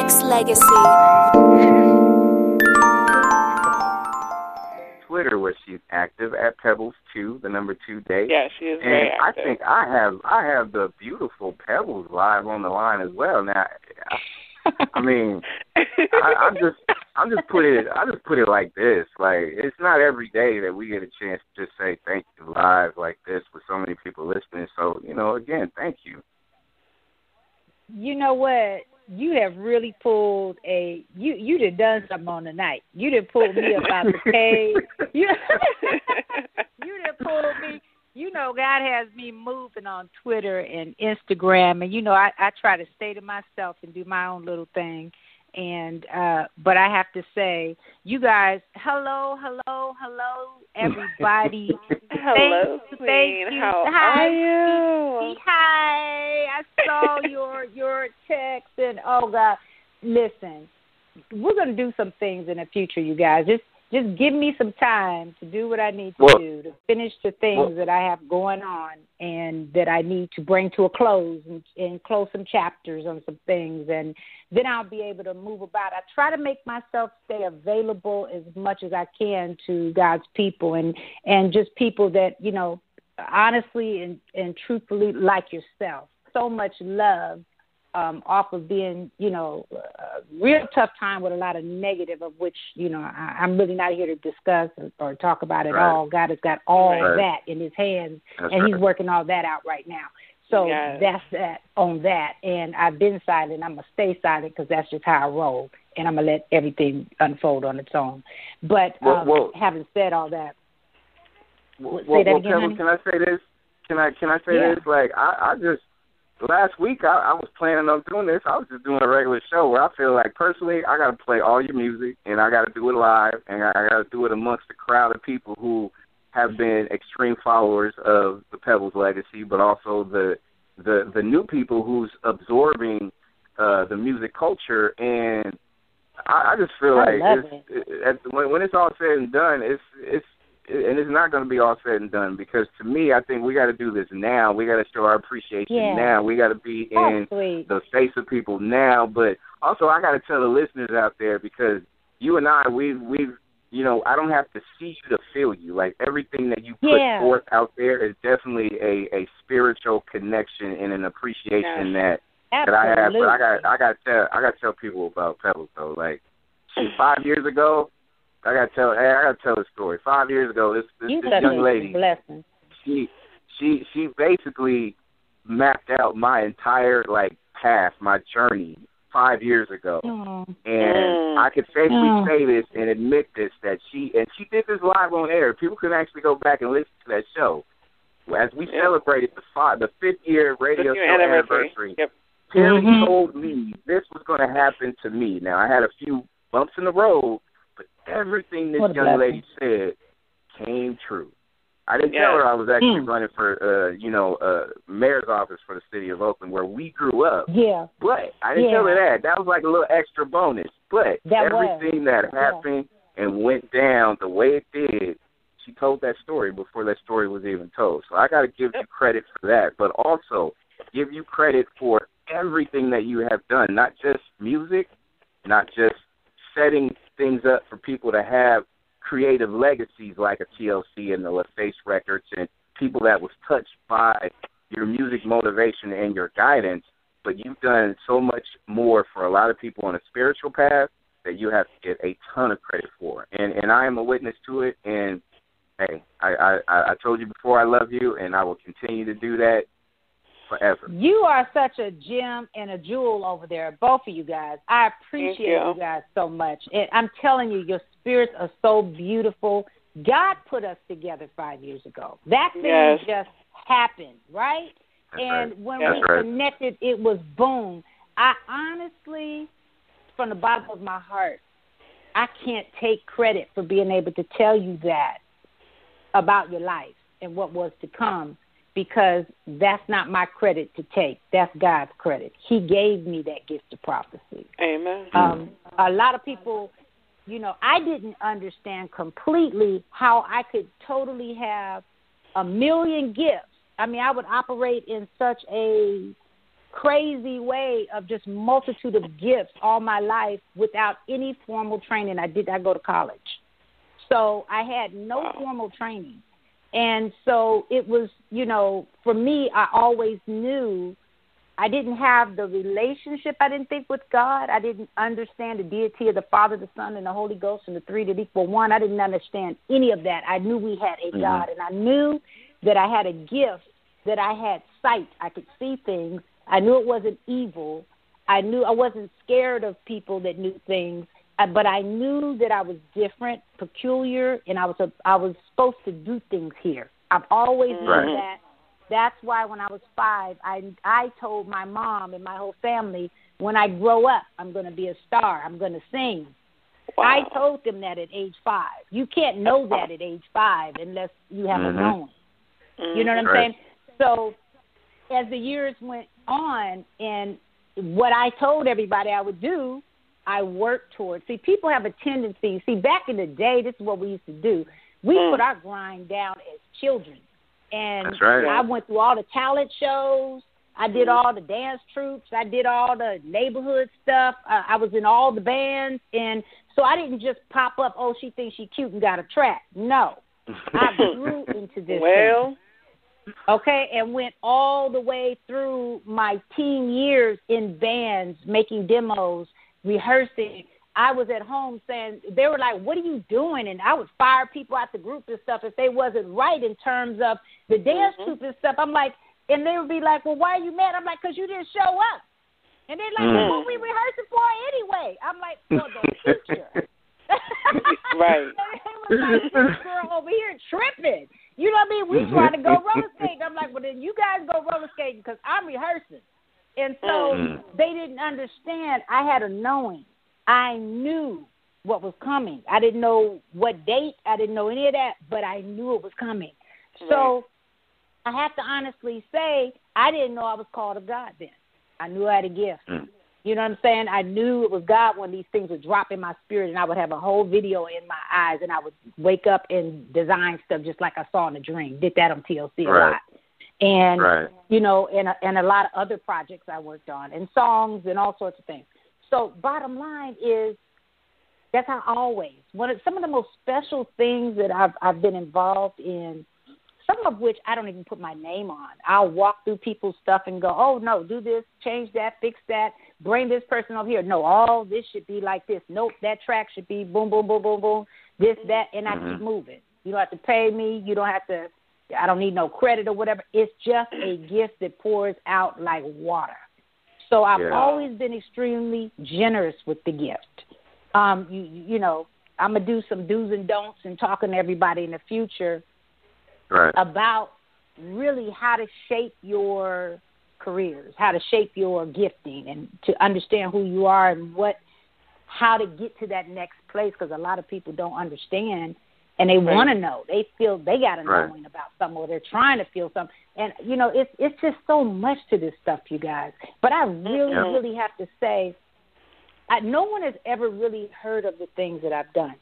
X Legacy. Twitter where she's active at Pebbles Two, the number two day. Yeah, she is and very I think I have I have the beautiful Pebbles live on the line as well. Now, I, I mean, I, I'm just I'm just put it I just put it like this. Like it's not every day that we get a chance to just say thank you live like this with so many people listening. So you know, again, thank you. You know what? You have really pulled a you you done done something on the night. You done pulled me about the cave. You you done pulled me. You know, God has me moving on Twitter and Instagram, and you know, I I try to stay to myself and do my own little thing. And uh but I have to say, you guys, hello, hello, hello, everybody. Hello, Thank- Queen. thank you. How Hi, are you? Hi, I saw your your text and oh God, listen, we're gonna do some things in the future, you guys. Just just give me some time to do what I need to Well- do to finish the things well- that I have going on and that I need to bring to a close and, and close some chapters on some things and then I'll be able to move about. I try to make myself stay available as much as I can to God's people and and just people that you know honestly and and truthfully like yourself. So much love um, off of being, you know, a real tough time with a lot of negative, of which, you know, I, I'm really not here to discuss or, or talk about it Right. all. God has got all Right. that in His hands, That's and right. He's working all that out right now. So Yes. that's that on that. And I've been silent. I'm gonna stay silent because that's just how I roll, and I'm gonna let everything unfold on its own. But Well- um, well- having said all that, Well, Say that well, again, Pebbles, honey? can I say this? Can I can I say Yeah. this? Like I, I just last week I, I was planning on doing this. I was just doing a regular show where I feel like personally I got to play all your music and I got to do it live and I, I got to do it amongst a crowd of people who have been extreme followers of the Pebbles legacy, but also the the the new people who's absorbing uh the music culture and I, I just feel I like it's, it. When when it's all said and done, it's it's and it's not going to be all said and done because to me, I think we got to do this now. We got to show our appreciation Yeah. now. We got to be in the face of people now. But also, I got to tell the listeners out there because you and I, we've we've you know, I don't have to see you to feel you. Like everything that you put Yeah. forth out there is definitely a a spiritual connection and an appreciation that that I have. But I got I got to tell I got to tell people about Pebbles though. Like five years ago, I got to tell hey, I got to tell a story. Five years ago, this this, you this such young a lady blessing. she she she basically mapped out my entire like path, my journey five years ago. Oh, And Mm. I could safely Mm. say this and admit this that she and she did this live on air. People can actually go back and listen to that show. As we Yeah. celebrated the five, the fifth year radio Fifth year show anniversary. anniversary, Yep. Terry Mhm. told me this was going to happen to me. Now I had a few bumps in the road, but everything this What young lady said came true. I didn't Yes. tell her I was actually Mm. running for, uh, you know, uh, mayor's office for the city of Oakland, where we grew up. yeah, But I didn't tell her that. That was like a little extra bonus. But That was. everything that Yeah. happened and went down the way it did, she told that story before that story was even told. So I got to give you credit for that, but also give you credit for everything that you have done, not just music, not just setting things up for people to have creative legacies like a TLC and the LaFace Records and people that was touched by your music motivation and your guidance, but you've done so much more for a lot of people on a spiritual path that you have to get a ton of credit for. And and I am a witness to it and hey, I, I, I told you before I love you and I will continue to do that forever. you are such a gem and a jewel over there, both of you guys. I appreciate you. you guys so much, and I'm telling you, your spirits are so beautiful. God put us together five years ago. That thing Yes. just happened, right? That's and right. when That's we right. connected, it was boom. I honestly, from the bottom of my heart, I can't take credit for being able to tell you that about your life and what was to come because that's not my credit to take. That's God's credit. He gave me that gift of prophecy. Amen. Um, a lot of people, you know, I didn't understand completely how I could totally have a million gifts. I mean, I would operate in such a crazy way of just multitude of gifts all my life without any formal training. I did not go to college. So I had no formal training. And so it was, you know, for me, I always knew I didn't have the relationship, I didn't think, with God. I didn't understand the deity of the Father, the Son, and the Holy Ghost and the three that equal one. I didn't understand any of that. I knew we had a mm-hmm. God, and I knew that I had a gift, that I had sight. I could see things. I knew it wasn't evil. I knew I wasn't scared of people that knew things, but I knew that I was different, peculiar, and I was a, I was supposed to do things here. I've always right. that. That's why when I was five, I I told my mom and my whole family, when I grow up, I'm going to be a star. I'm going to sing. Wow. I told them that at age five. You can't know that at age five unless you have mm-hmm. known. Mm-hmm. You know what I'm right. saying? So as the years went on, and what I told everybody I would do, I work towards. See, people have a tendency. See, back in the day, this is what we used to do. We mm. put our grind down as children, and right. I went through all the talent shows. I did mm. all the dance troops. I did all the neighborhood stuff. Uh, I was in all the bands, and so I didn't just pop up. Oh, she thinks she's cute and got a track. No, I grew into this. Well. Thing okay, and went all the way through my teen years in bands, making demos, rehearsing. I was at home saying they were like, "What are you doing?" And I would fire people out the group and stuff if they wasn't right in terms of the dance mm-hmm. troupe and stuff. I'm like, and they would be like, "Well, why are you mad?" I'm like, "Cause you didn't show up." And they're like, mm-hmm. "What we rehearsing for anyway?" I'm like, "For the future." right. like, this girl over here tripping. You know what I mean? We mm-hmm. trying to go roller skating. I'm like, well, then you guys go roller skating because I'm rehearsing. And so mm-hmm. they didn't understand. I had a knowing. I knew what was coming. I didn't know what date. I didn't know any of that, but I knew it was coming. Right. So I have to honestly say, I didn't know I was called of God then. I knew I had a gift. Mm. You know what I'm saying? I knew it was God when these things would drop in my spirit, and I would have a whole video in my eyes, and I would wake up and design stuff just like I saw in a dream. Did that on TLC a right. lot, and right. you know, and a, and a lot of other projects I worked on, and songs and all sorts of things. So, bottom line is, that's how I always one of some of the most special things that I've I've been involved in some of which I don't even put my name on. I'll walk through people's stuff and go, oh, no, do this, change that, fix that, bring this person over here. No, all this should be like this. Nope, that track should be boom, boom, boom, boom, boom, this, that, and I mm-hmm. keep moving. You don't have to pay me. You don't have to, I don't need no credit or whatever. It's just a gift that pours out like water. So I've yeah. always been extremely generous with the gift. Um, you, you know, I'm gonna do some do's and don'ts and talking to everybody in the future right. about really how to shape your careers, how to shape your gifting, and to understand who you are and what, how to get to that next place. Because a lot of people don't understand, and they right. want to know. They feel they got a right. knowing about something, or they're trying to feel something. And you know, it's it's just so much to this stuff, you guys. But I really, yeah. really have to say, I, no one has ever really heard of the things that I've done,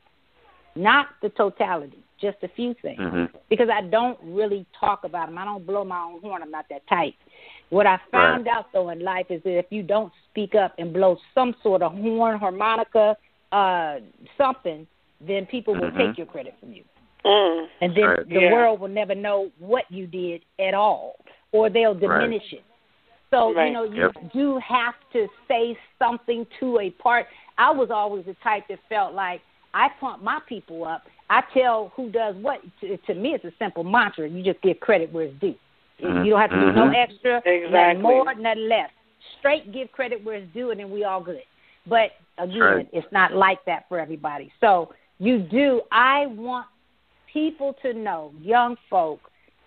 not the totality just a few things mm-hmm. because I don't really talk about them. I don't blow my own horn. I'm not that tight. What I found right. out though in life is that if you don't speak up and blow some sort of horn, harmonica, uh, something, then people will mm-hmm. take your credit from you. Mm. And then right. the yeah. world will never know what you did at all, or they'll diminish right. it. So right. you know you yep. do have to say something to a part. I was always the type that felt like I pump my people up I tell who does what. To, to me, it's a simple mantra. You just give credit where it's due. Mm-hmm. You don't have to do no Mm-hmm. extra, Exactly. nothing more, nothing less. Straight give credit where it's due, and then we all good. But again, right. it's not like that for everybody. So you do. I want people to know, young folk,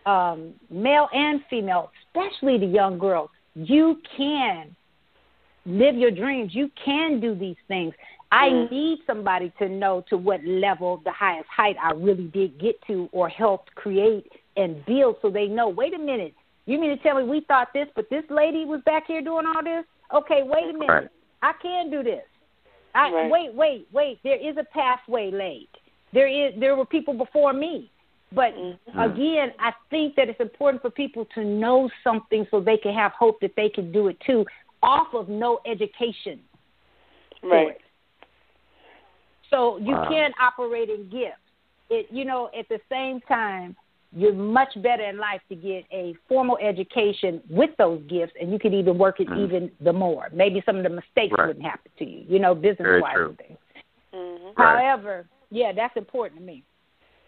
um, male and female, especially the young girls, you can live your dreams. You can do these things. I Mm. need somebody to know to what level, the highest height I really did get to or helped create and build so they know, wait a minute, you mean to tell me we thought this, but this lady was back here doing all this? Okay, wait a minute. I can do this. I Right. wait, wait, wait. There is a pathway laid. There is there were people before me. But Mhm. again, I think that it's important for people to know something so they can have hope that they can do it too, off of no education. Right. So you Wow. can't operate in gifts. It you know, at the same time, you're much better in life to get a formal education with those gifts and you could even work it Mm. even the more. Maybe some of the mistakes Right. wouldn't happen to you, you know, business wise true. and things. Mhm. Right. However, yeah, that's important to me.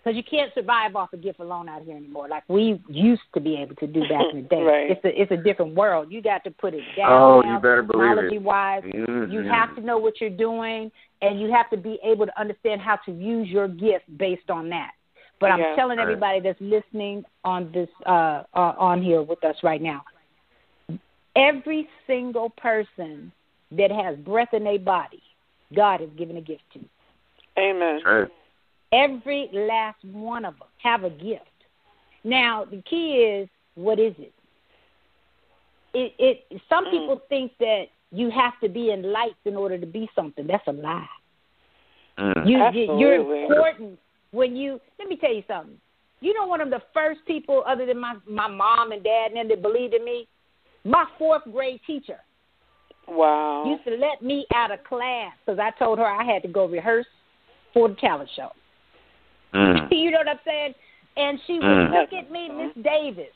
Because you can't survive off a gift alone out here anymore, like we used to be able to do back in the day. Right. It's a it's a different world. You got to put it down. Oh, now, you better believe it. technology wise. Mhm. You have to know what you're doing, and you have to be able to understand how to use your gift based on that. But I'm Yeah. telling everybody that's listening on this uh, uh, on here with us right now, every single person that has breath in their body, God has given a gift to. Amen. Right. Every last one of them have a gift. Now the key is what is it? It it some Mm. people think that you have to be in lights in order to be something. That's a lie. Mm. You, you you're important when you let me tell you something. You know one of the first people other than my my mom and dad and them that believed in me? My fourth grade teacher Wow. used to let me out of class because I told her I had to go rehearse for the talent show. Mm. You know what I'm saying? And she would Mm. look at me, Miss Davis.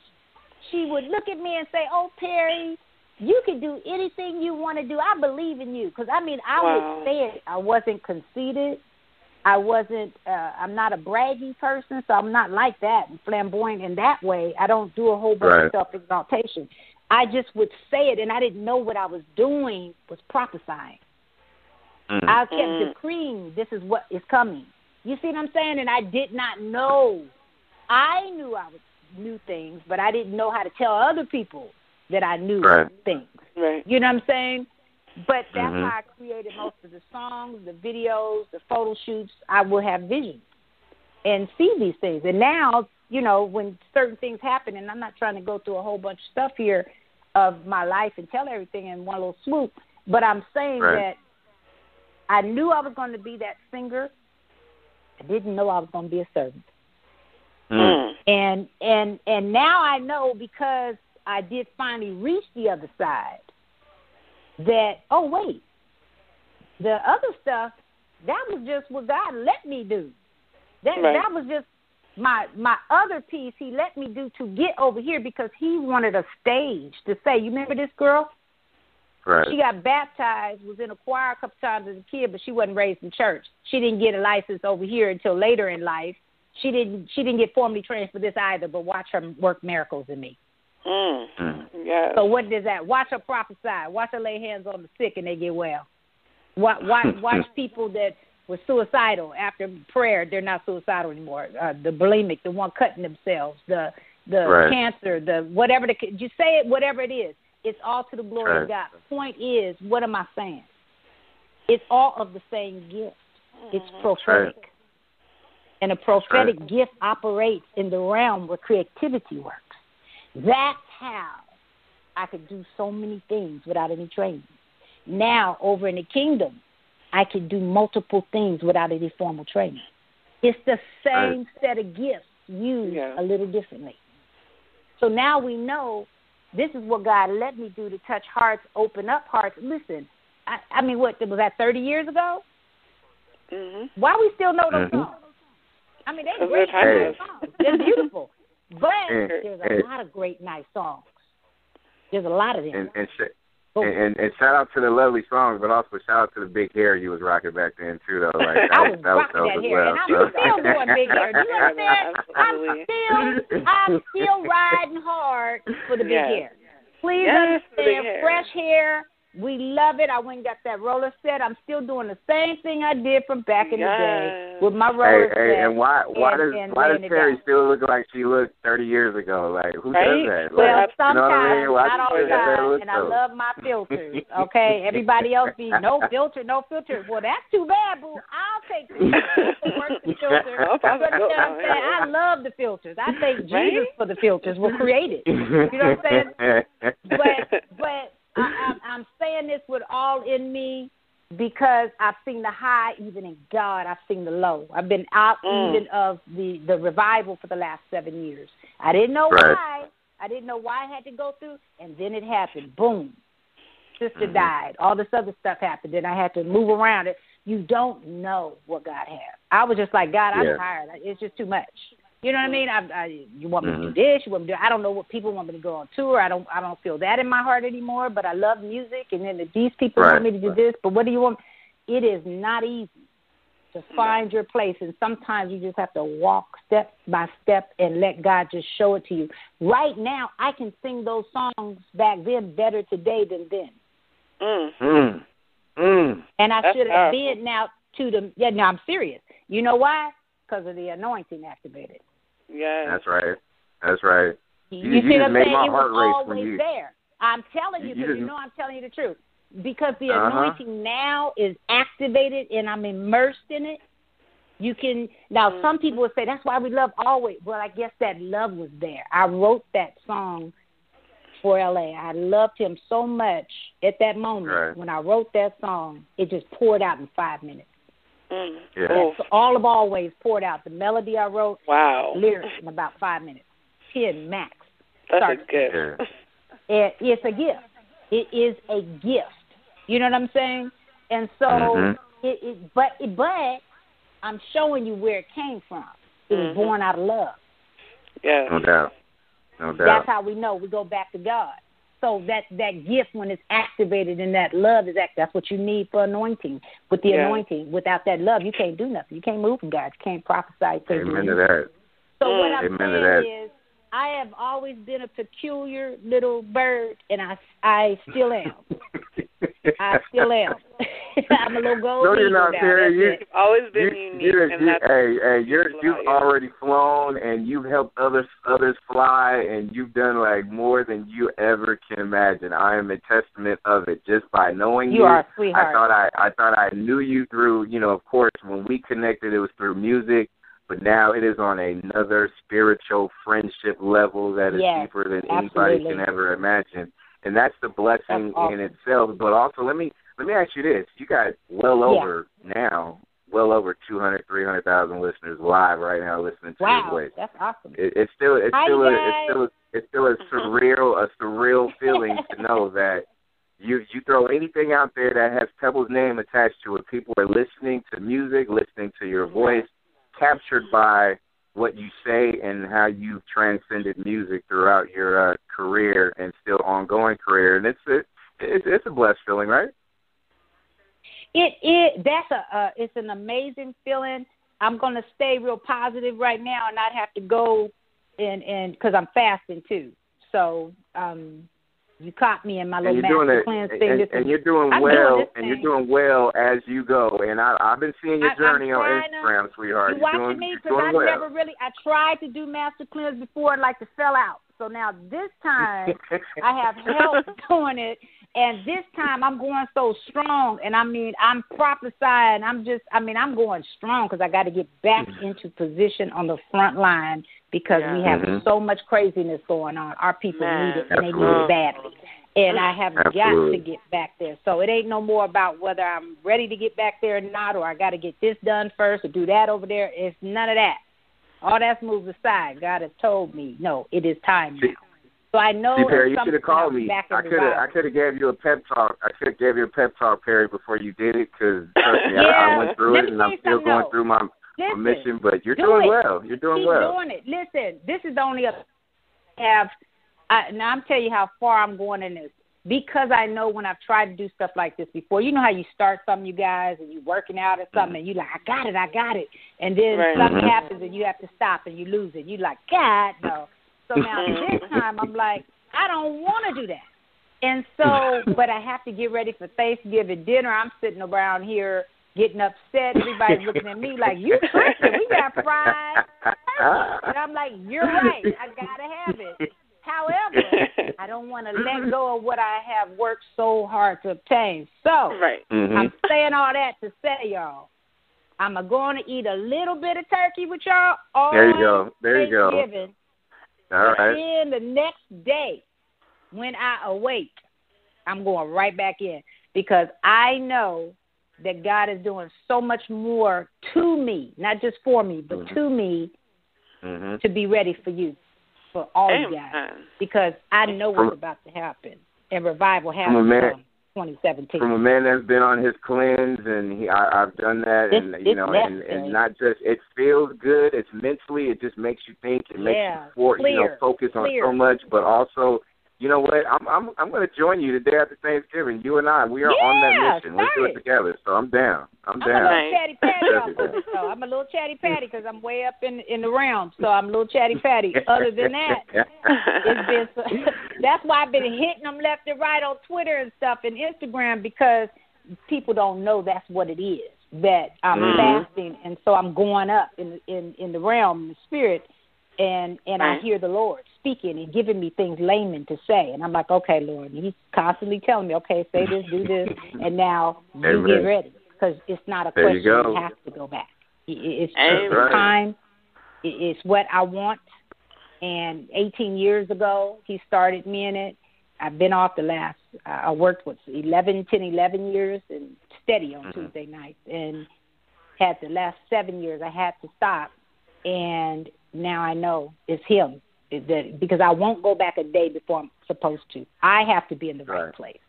She would look at me and say, "Oh, Perri, you can do anything you want to do. I believe in you." Because I mean, I Wow. would say it. I wasn't conceited. I wasn't. Uh, I'm not a braggy person, so I'm not like that, and flamboyant in that way. I don't do a whole bunch Right. of self exaltation. I just would say it, and I didn't know what I was doing was prophesying. Mm. I kept Mm. decreeing this is what is coming. You see what I'm saying? And I did not know. I knew I was knew things, but I didn't know how to tell other people that I knew Right. things. Right. You know what I'm saying? But that's Mhm. how I created most of the songs, the videos, the photo shoots. I will have visions and see these things. And now, you know, when certain things happen, and I'm not trying to go through a whole bunch of stuff here of my life and tell everything in one little swoop, but I'm saying Right. that I knew I was going to be that singer. I didn't know I was going to be a servant. Mm. and and and now I know because I did finally reach the other side that oh wait, the other stuff that was just what God let me do. That Right. that was just my my other piece He let me do to get over here because He wanted a stage to say, you remember this girl? Right. She got baptized, was in a choir a couple times as a kid, but she wasn't raised in church. She didn't get a license over here until later in life. She didn't she didn't get formally trained for this either, but watch her work miracles in me. Mm. Mm. Yes. So what is that? Watch her prophesy. Watch her lay hands on the sick and they get well. Watch watch, watch people that were suicidal after prayer. They're not suicidal anymore. Uh, the bulimic, the one cutting themselves, the the Right. cancer, the whatever the you say it, whatever it is. It's all to the glory of God. Point is, what am I saying? It's all of the same gift. It's prophetic. And a prophetic gift operates in the realm where creativity works. That's how I could do so many things without any training. Now, over in the kingdom, I can do multiple things without any formal training. It's the same set of gifts used Yeah. a little differently. So now we know this is what God let me do to touch hearts, open up hearts. Listen, I, I mean, what was that? Thirty years ago? Mhm. Why we still know those Mhm. songs? I mean, they're great they're timeless. nice songs. They're beautiful, but And- there's a and- lot of great nice songs. There's a lot of them. And and, sh- But and and and shout out to the lovely songs, but also shout out to the big hair you was rocking back then too, though. Like that I was was that was rocking dope that hair, well. and I'm so. still doing big hair. Do you understand? I'm still, I'm still riding hard for the big Yes. hair. Please Yes, understand, fresh hair. We love it. I went and got that roller set. I'm still doing the same thing I did from back in the day with my roller hey, set. and why why and- does and why does it Terry down. still look like she looked thirty years ago? Like who Right? does that? Well, Like, you know what I sometimes, mean? Why not does all the time, look and I love my filters. Okay, everybody else be no filter, no filter. Well, that's too bad, boo. I'll take the filter, work the filter. You understand what I'm saying? I love the filters. I thank Jesus Right? for the filters were created. You know what I'm saying? But but I, I'm, I'm saying this with all in me. because I've seen the high even in God. I've seen the low. I've been out Mm. even of the the revival for the last seven years. I didn't know Right. why. I didn't know why I had to go through, and then it happened. Boom, sister Mhm. died. All this other stuff happened. Then I had to move around it. You don't know what God has. I was just like, God, I'm Yeah. tired. It's just too much. You know what I mean? I, I, you want me to do Mhm. this? You want me to? Do, I don't know what people want me to go on tour. I don't. I don't feel that in my heart anymore. But I love music, and then if these people Right, want me to do right. this, but what do you want? It is not easy to find your place, and sometimes you just have to walk step by step and let God just show it to you. Right now, I can sing those songs back then better today than then, Mm. Mm. Mm. and I That's should have powerful. been now to the. Yeah, no, I'm serious. You know why? Because of the anointing activated. Yeah, That's right. That's right. You, You- you you see just what I'm made saying? my it heart was race when always you- there. I'm telling you You because you, just- know I'm telling you the truth. Because the Uh-huh. anointing now is activated and I'm immersed in it. You can now. Mm-hmm. Some people would say that's why we love always. Well, I guess that love was there. I wrote that song for LA. I loved him so much at that moment Right. when I wrote that song. It just poured out in five minutes. Mm. Yeah. Oh, So all of always poured out. The melody I wrote, wow. lyrics in about five minutes, ten max. That's Start- a gift. It, it's a gift. It is a gift. You know what I'm saying? And so, Mhm. it, it, but, it, but I'm showing you where it came from. It was Mhm. born out of love. Yes. No doubt. No doubt. That's how we know we go back to God. So that that gift, when it's activated and that love, is act. That's what you need for anointing. With the Yeah. anointing, without that love, you can't do nothing. You can't move from God. You can't prophesy. to Amen you. to that. So what. I'm Amen saying is, I have always been a peculiar little bird, and I I still am. I still am. I'm a little gold No, you're not, now. Perri. That's You- it. You've always been you, unique, you, and you, that's hey, hey, you're, you've about you. already flown and you've helped others others fly and you've done like more than you ever can imagine. I am a testament of it just by knowing You You are a I sweetheart. thought I I thought I knew you through you know of course when we connected it was through music, but now it is on another spiritual friendship level that is Yes, deeper than anybody absolutely. can ever imagine, and that's the blessing That's awesome. in itself. But also let me let me ask you this: you got well Yeah. over now, well over two hundred, three hundred thousand listeners live right now listening to your wow, voice. that's awesome. It, it's still it's Hi, still a, it's still it's still a surreal a surreal feeling to know that you you throw anything out there that has Pebble's name attached to it, people are listening to music, listening to your voice, captured by what you say and how you've transcended music throughout your uh, career and still ongoing career, and it's a it's, it's a blessed feeling, right? It it that's a uh, it's an amazing feeling. I'm gonna stay real positive right now and not have to go and and because I'm fasting too. So um, you caught me in my little doing master cleanse thing. and, and you're doing I'm well, this and you're doing well as you go. And I, I've been seeing your I- journey on trying to- Instagram, sweetheart. You you're watching doing, me? Because I well. never really. I tried to do master cleanse before and like to fell out. So now this time I have help doing it, and this time I'm going so strong. And I mean, I'm prophesying. I'm just. I mean, I'm going strong because I got to get back into position on the front line because we have Mhm. so much craziness going on. Our people Man. need it, and they need it badly. And I have got to get back there. So it ain't no more about whether I'm ready to get back there or not, or I got to get this done first or do that over there. It's none of that. All that's moved aside. God has told me, no, it is time now. So I know See, Perri, you should have called me. I could have. I could have gave you a pep talk. I could have gave you a pep talk, Perri, before you did it, because trust me, I, I went through Let it, and I'm still going though. through my, my mission. But you're do doing it. well. You're doing Keep well. doing it. Listen, this is the only other have. I, now I'm telling you how far I'm going in this because I know when I've tried to do stuff like this before. You know how you start something, you guys, and you're working out or something, and you're like, I got it, I got it, and then Right. something Mhm. happens and you have to stop and you lose it. You're like, God no. So now this time I'm like, I don't want to do that. And so, but I have to get ready for Thanksgiving dinner. I'm sitting around here getting upset. Everybody's looking at me like, you tripping. We got fried. And I'm like, you're right. I gotta have it. However, I don't want to let go of what I have worked so hard to obtain. So right. Mhm. I'm saying all that to say, y'all, I'm going to eat a little bit of turkey with y'all on There you go. There you go. Thanksgiving. All right. Then the next day, when I awake, I'm going right back in because I know that God is doing so much more to me, not just for me, but Mhm. to me Mhm. to be ready for you, for all you guys, because I know what's about to happen, and revival has From a man- come 2017. From a man that's been on his cleanse, and he, I, I've done that, It's- and you know, and, and not just it feels good. It's mentally, it just makes you think. It makes you for, you know clear, focus on clear. so much, but also. You know what? I'm I'm I'm going to join you the day after Thanksgiving. You and I, we are on that mission. Let's do it together. So I'm down. I'm I'm a down. little chatty patty off of Definitely. it, so I'm a little chatty patty because I'm way up in in the realm, so I'm a little chatty patty. Other than that, it's been that's why I've been hitting them left and right on Twitter and stuff and Instagram because people don't know that's what it is that I'm Mhm. fasting and so I'm going up in in in the realm in the spirit and and I hear the Lord speaking and giving me things layman to say. And I'm like okay Lord. And he's constantly telling me okay say this do this. And now you Amen. get ready because it's not a There question. Go. you have to go back. It's. Right. time. It's what I want. And 18 years ago he started me in it. I've been off the last I worked with 11 10 11 years and steady on Mhm. Tuesday nights. And had the last 7 years I had to stop. And now I know it's him that because I won't go back a day before I'm supposed to I have to be in the right, Right. place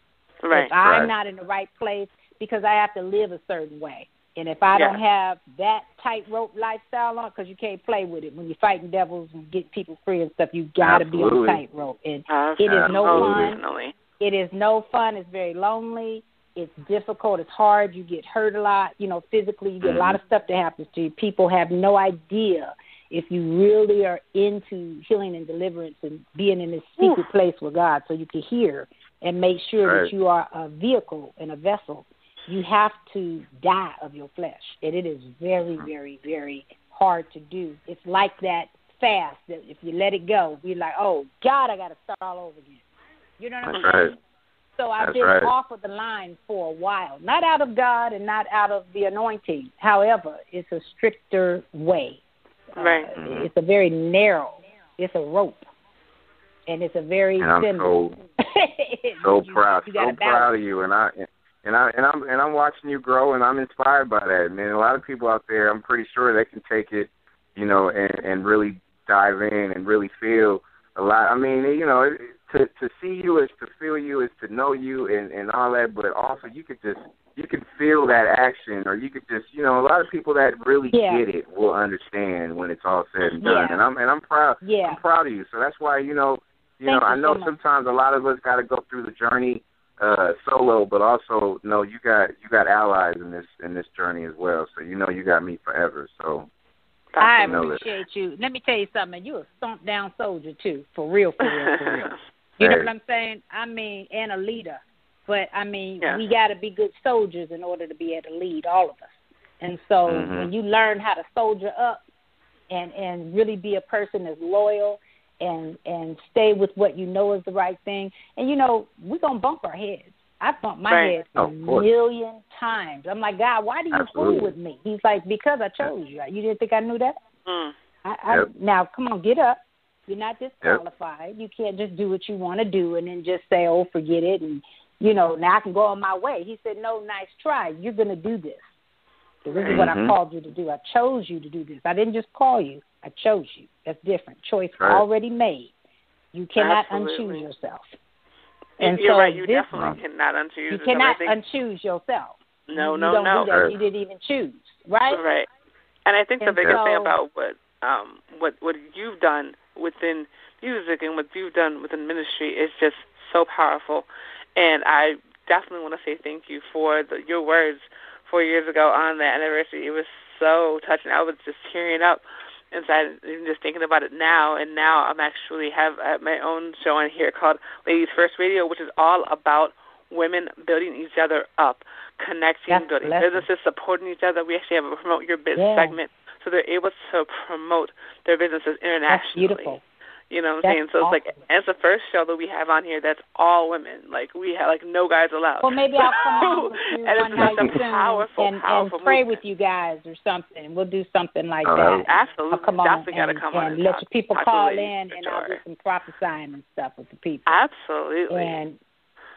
right. if I'm Right. not in the right place because I have to live a certain way. And if I Yeah. don't have that tightrope lifestyle on, because you can't play with it when you're fighting devils and get people free and stuff, you got to be on Absolutely. tightrope. And it is no fun. It is no fun. It's very lonely. It's difficult. It's hard. You get hurt a lot. You know, physically, you get a lot mm-hmm. of stuff that happens to you. People have no idea if you really are into healing and deliverance and being in this secret place with God, so you can hear and make sure Right. that you are a vehicle and a vessel. You have to die of your flesh, and it is very, mm-hmm. very, very hard to do. It's like that fast that if you let it go, you're like, oh God, I got to start all over again. You know what That's I'm saying? right. So I've That's been right. off of the line for a while, not out of God and not out of the anointing. However, it's a stricter way. Uh, Right. Mhm. It's a very narrow. It's a rope, and it's a very And I'm thin. so so You- proud, you so proud of you, and I and I and I'm and I'm watching you grow, and I'm inspired by that. Man, a lot of people out there, I'm pretty sure they can take it, you know, and and really dive in and really feel a lot. I mean, you know, it- to to see you is to feel you, is to know you, and and all that. But also, you could just you can feel that action, or you could just, you know, a lot of people that really Yeah. get it will understand when it's all said and done. Yeah. And I'm and I'm proud. Yeah. I'm proud of you. So that's why, you know, you Thank know, I know so sometimes a lot of us got to go through the journey uh solo, but also no, you got you got allies in this in this journey as well. So you know you got me forever. So I know that. appreciate you. Let me tell you something. You a stomp down soldier too, for real, for real, for real. You know what I'm saying? I mean, and a leader. But I mean, Yeah. we got to be good soldiers in order to be able to lead all of us. And so Mhm. when you learn how to soldier up and and really be a person that's loyal and and stay with what you know is the right thing. And you know, we're gonna bump our heads. I bumped my Right. head a million times. I'm like, God, why do you Absolutely. fool with me? He's like, because I chose you. You didn't think I knew that? Mm. I, I Yep. now come on, get up. You're not disqualified. You can't just do what you want to do and then just say, "Oh, forget it," and you know, now I can go on my way. He said, "No, nice try. You're going to do this. So this is what I Mhm. called you to do. I chose you to do this. I didn't just call you. I chose you. That's different. Choice Right. already made. You cannot Absolutely. unchoose yourself. And You're so right. You this definitely cannot unchoose You yourself. You cannot unchoose yourself. No, you no, don't no. do that. Right. You didn't even choose, right? Right. And I think the And biggest thing about what um what what you've done within music and what you've done within ministry is just so powerful. And I definitely want to say thank you for the, your words four years ago on that anniversary. It was so touching. I was just tearing up inside even just thinking about it now and now I'm actually have my own show on here called Ladies First Radio which is all about women building each other up, connecting, That's building blessing. businesses, supporting each other. We actually have a promote your business Yeah. segment so they're able to promote their businesses internationally. That's beautiful. You know what I'm That's saying? So it's like awesome. and it's the first show that we have on here that's all women. Like we have like no guys allowed. Well, maybe I'll come on with you and one night such soon powerful, and, powerful and pray movement. with you guys or something. We'll do something like Oh, that. Absolutely, I'll come on definitely got to and, come on and and let talk, your people call in, and. I'll do some prophesying and stuff with the people. Absolutely. And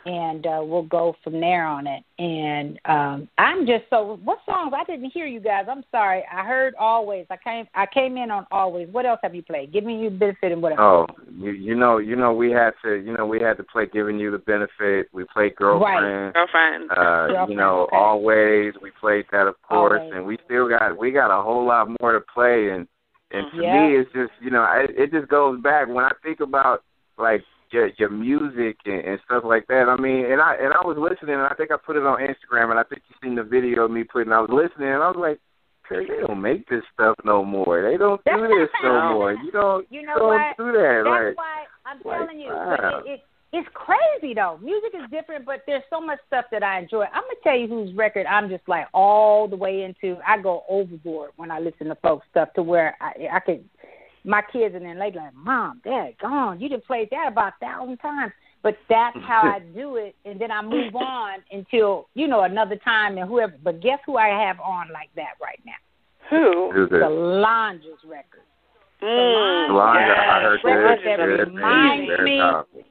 and uh, we'll go from there on it. And um, I'm just so what songs I didn't hear you guys. I'm sorry. I heard always. I came I came in on always. What else have you played? Give me your benefit and what else? Oh, you you know you know we had to you know we had to play giving you the benefit. We played girlfriend. Right. Girlfriend. Uh, girlfriend, you know okay. always we played that of course, Always. and we still got we got a whole lot more to play. And and to Yeah. me it's just you know I, it just goes back when I think about like your your music and, and stuff like that. I mean, and I and I was listening, and I think I put it on Instagram, and I think you seen the video of me putting. I was listening, and I was like, "Hey, they don't make this stuff no more. They don't do this no more. You don't You know don't what? do that. That's like, why I'm like, telling you. wow. It, it it's crazy though. Music is different, but there's so much stuff that I enjoy. I'm gonna tell you whose record I'm just like all the way into. I go overboard when I listen to folk stuff to where I I could. My kids and then they like, Mom, Dad, gone. You done played that about a thousand times. But that's how I do it, and then I move on until you know another time and whoever. But guess who I have on like that right now? Who? who's this? Solange's record. Mm, Solange, yes. I heard Record that. that reminds thing. Me- powerful.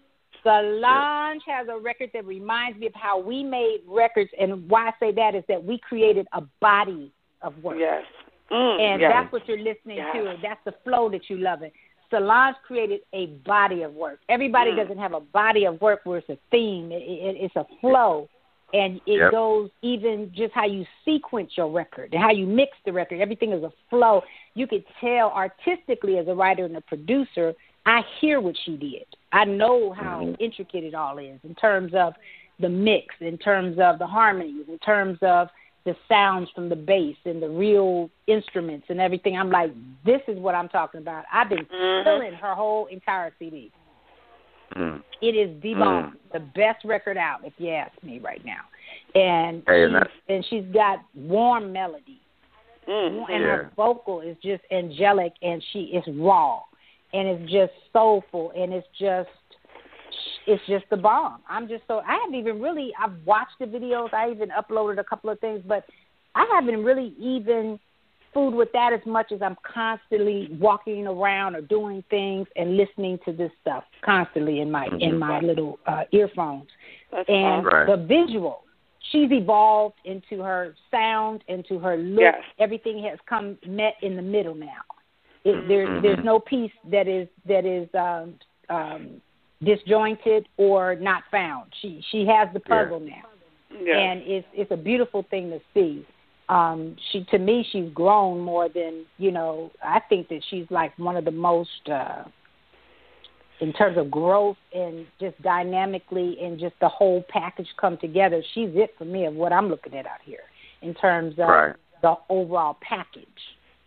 Solange has a record that reminds me of how we made records, and why I say that is that we created a body of work, Yes. Mm, and yes. that's what you're listening Yes. to. That's the flow that you love it. Solange created a body of work. Everybody Mm. doesn't have a body of work where it's a theme. It, it, it's a flow, and it Yep. goes even just how you sequence your record and how you mix the record. Everything is a flow. You could tell artistically as a writer and a producer. I hear what she did. I know how Mhm. intricate it all is in terms of the mix, in terms of the harmonies, in terms of the sounds from the bass and the real instruments and everything. I'm like, this is what I'm talking about. I've been Mhm. killing her whole entire CD. Mm. It is the Mm. the best record out, if you ask me right now. And Hey, and she's, and she's got warm melody, Mm, and Yeah. her vocal is just angelic, and she is raw, and it's just soulful, and it's just it's just the bomb. I'm just so I haven't even really I've watched the videos, I even uploaded a couple of things, but I haven't really even fooled with that as much as I'm constantly walking around or doing things and listening to this stuff constantly in my in Mhm. my little uh earphones. That's And. Right. the visual. She's evolved into her sound, into her look. Yes. Everything has come met in the middle now. It, Mhm. there's there's Mhm. no piece that is that is um, um, disjointed or not found. She she has the Yeah. puzzle now, Yes. and it's it's a beautiful thing to see. Um, she to me she's grown more than you know. I think that she's like one of the most uh, in terms of growth and just dynamically and just the whole package come together. She's it for me of what I'm looking at out here in terms of Right. the overall package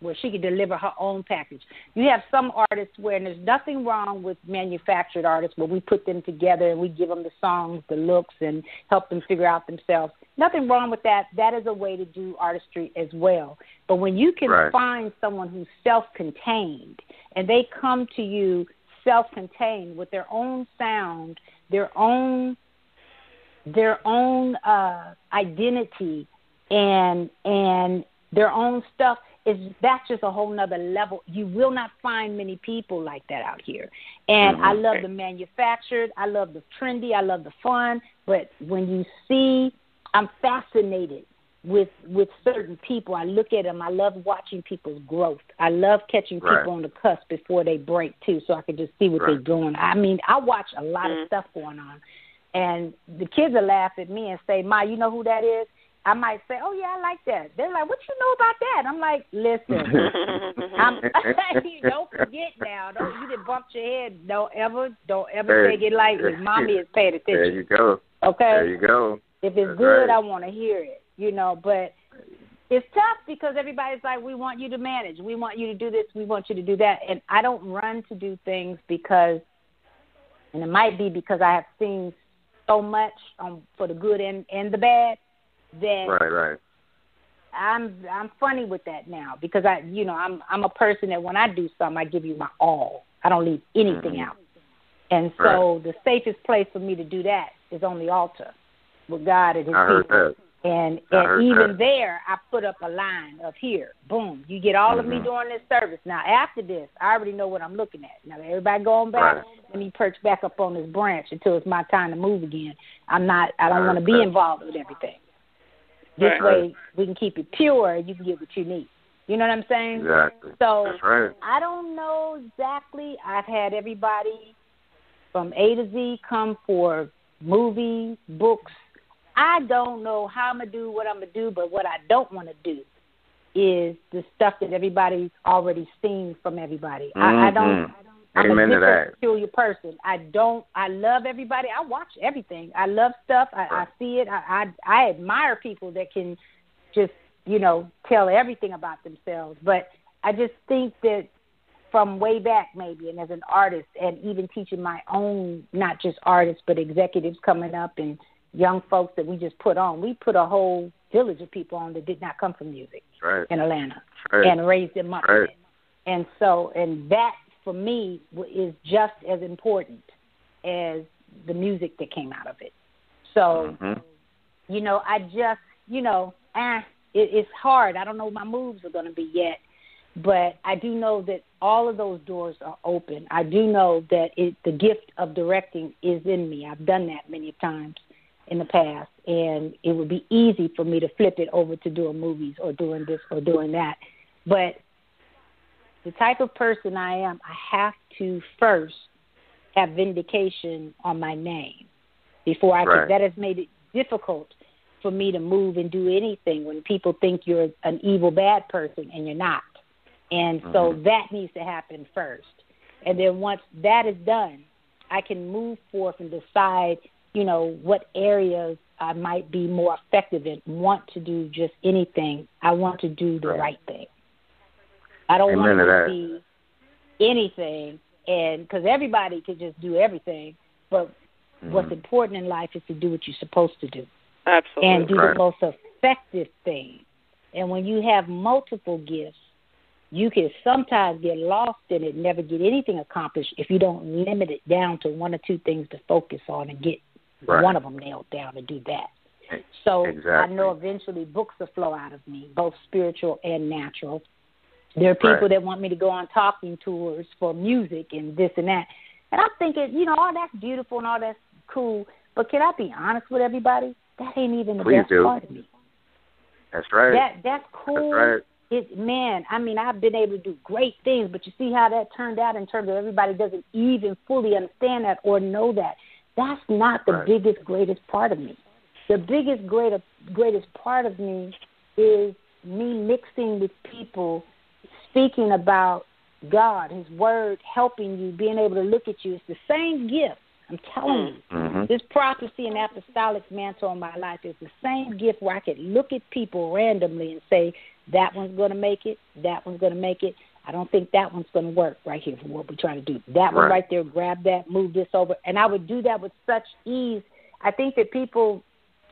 where she can deliver her own package. You have some artists where and there's nothing wrong with manufactured artists where we put them together and we give them the songs, the looks, and help them figure out themselves. Nothing wrong with that. That is a way to do artistry as well. But when you can Right. find someone who's self-contained and they come to you self-contained with their own sound, their own their own uh identity and and their own stuff is that's just a whole nother level. You will not find many people like that out here. And I Mhm. love the manufactured, I love the trendy, I love the fun, but when you see I'm fascinated with with certain people. I look at them. I love watching people's growth. I love catching people Right. on the cusp before they break too, so I can just see what Right. they're doing. I mean, I watch a lot Mhm. of stuff going on, and the kids will laugh at me and say, "Ma, you know who that is?" I might say, "Oh yeah, I like that." They're like, "What you know about that?" I'm like, "Listen, I'm, don't forget now. Don't you didn't bump your head. Don't ever, don't ever Hey. take it lightly. Mommy is paying attention. There you go. Okay, There you go. if it's That's good, right. I want to hear it. You know, but it's tough because everybody's like, we want you to manage, we want you to do this, we want you to do that, and I don't run to do things because, and it might be because I have seen so much um, for the good and and the bad that Right, right. I'm I'm funny with that now because I you know I'm I'm a person that when I do something I give you my all. I don't leave anything Mhm. out. And so the safest place for me to do that is on the altar with God and His I people. And and even that. there, I put up a line of here, boom, you get all mm-hmm. of me mm-hmm. during this service. Now after this, I already know what I'm looking at. Now everybody going back, right. let me perch back up on this branch until it's my time to move again. I'm not, I don't want to be involved with everything. This right. way, we can keep it pure. You can get what you need. You know what I'm saying? Exactly. So That's right. I don't know exactly. I've had everybody from A to Z come for movies, books, I don't know how I'm gonna do what I'm gonna do, but what I don't want to do is the stuff that everybody's already seen from everybody. Mm-hmm. I, I don't. Mm-hmm. I'm Amen a different, peculiar person. I don't. I love everybody. I watch everything. I love stuff. I, I see it. I, I I admire people that can just you know tell everything about themselves. But I just think that from way back maybe, and as an artist, and even teaching my own not just artists but executives coming up and young folks that we just put on. We put a whole village of people on that did not come from music right. in Atlanta right. and raised them up. Right. And so, and that for me is just as important as the music that came out of it. So, mm-hmm. you know, I just, you know, eh, it, it's hard. I don't know what my moves are going to be yet, but I do know that all of those doors are open. I do know that it, the gift of directing is in me. I've done that many times in the past, and it would be easy for me to flip it over to doing movies or doing this or doing that. But the type of person I am, I have to first have vindication on my name before I right. can. That has made it difficult for me to move and do anything when people think you're an evil, bad person and you're not. And mm-hmm. so that needs to happen first. And then once that is done, I can move forth and decide you know, what areas I might be more effective in, want to do just anything. I want to do the right, right thing. I don't Amen want to, to be anything, and because everybody could just do everything, but mm-hmm. what's important in life is to do what you're supposed to do. Absolutely. And do right. the most effective thing. And when you have multiple gifts, you can sometimes get lost in it, and never get anything accomplished if you don't limit it down to one or two things to focus on and get right. one of them nailed down and do that. So exactly. I know eventually books will flow out of me, both spiritual and natural. There are people right. that want me to go on talking tours for music and this and that. And I'm thinking, you know, all that's beautiful and all that's cool, but can I be honest with everybody? That ain't even the Please best do. part of me. That's right. That that's cool. That's right. It man, I mean, I've been able to do great things, but you see how that turned out in terms of everybody doesn't even fully understand that or know that. That's not the right. biggest, greatest part of me. The biggest, greater, greatest part of me is me mixing with people, speaking about God, His Word, helping you, being able to look at you. It's the same gift. I'm telling you. Mm-hmm. This prophecy and apostolic mantle in my life is the same gift where I could look at people randomly and say, that one's going to make it, that one's going to make it, I don't think that one's going to work right here for what we're trying to do. That one right there, grab that, move this over. And I would do that with such ease. I think that people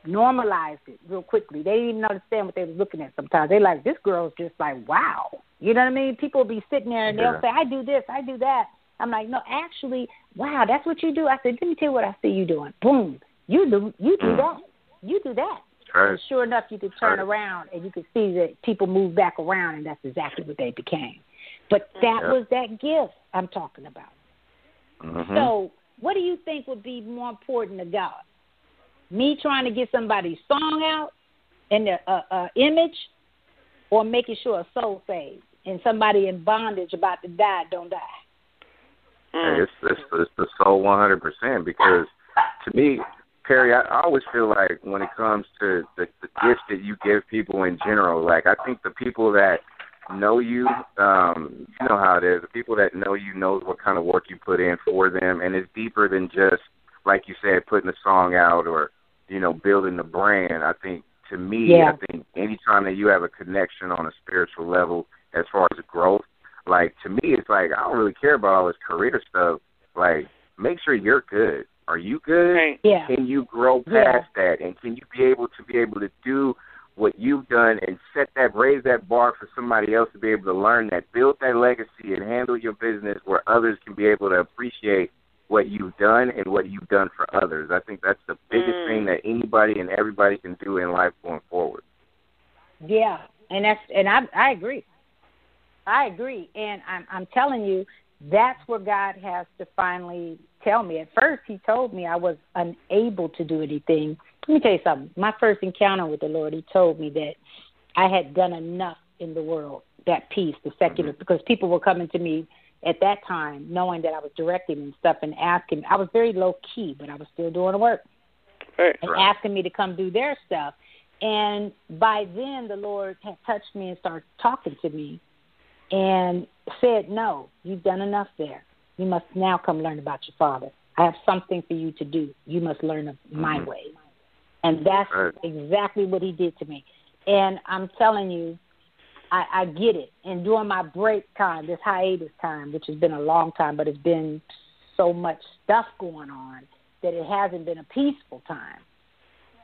normalized it real quickly. They didn't even understand what they were looking at sometimes. They like, this girl's just like, wow. You know what I mean? People will be sitting there and they'll yeah. say, I do this, I do that. I'm like, no, actually, wow, that's what you do. I said, let me tell you what I see you doing. Boom. You do you do mm. that. You do that. Right. And sure enough, you could turn right. around and you could see that people move back around, and that's exactly what they became. But that yep. was that gift I'm talking about. Mm-hmm. So, what do you think would be more important to God? Me trying to get somebody's song out and the uh, uh, image, or making sure a soul saves and somebody in bondage about to die don't die? Mm. It's, it's it's the soul one hundred percent because to me, Perri, I, I always feel like when it comes to the, the gifts that you give people in general, like I think the people that know you, um, you know how it is. The people that know you knows what kind of work you put in for them, and it's deeper than just like you said, putting a song out or you know building the brand. I think to me, yeah. I think anytime that you have a connection on a spiritual level as far as growth, like to me, it's like I don't really care about all this career stuff. Like, make sure you're good. Are you good? Right. Yeah. Can you grow past that, and can you be able to be able to do what you've done and set that raise that bar for somebody else to be able to learn that, build that legacy and handle your business where others can be able to appreciate what you've done and what you've done for others. I think that's the biggest mm. thing that anybody and everybody can do in life going forward. Yeah, and that's and I I agree. I agree, and I'm I'm telling you that's where God has to finally tell me. At first, He told me I was unable to do anything. Let me tell you something. My first encounter with the Lord, He told me that I had done enough in the world, that peace, the secular, mm-hmm. because people were coming to me at that time, knowing that I was directing and stuff, and asking. I was very low key, but I was still doing the work, right, and right. asking me to come do their stuff. And by then, the Lord had touched me and started talking to me, and said, "No, you've done enough there. You must now come learn about your Father. I have something for you to do. You must learn of my mm-hmm. ways." And that's right. exactly what He did to me. And I'm telling you, I, I get it. And during my break time, this hiatus time, which has been a long time, but it's been so much stuff going on that it hasn't been a peaceful time.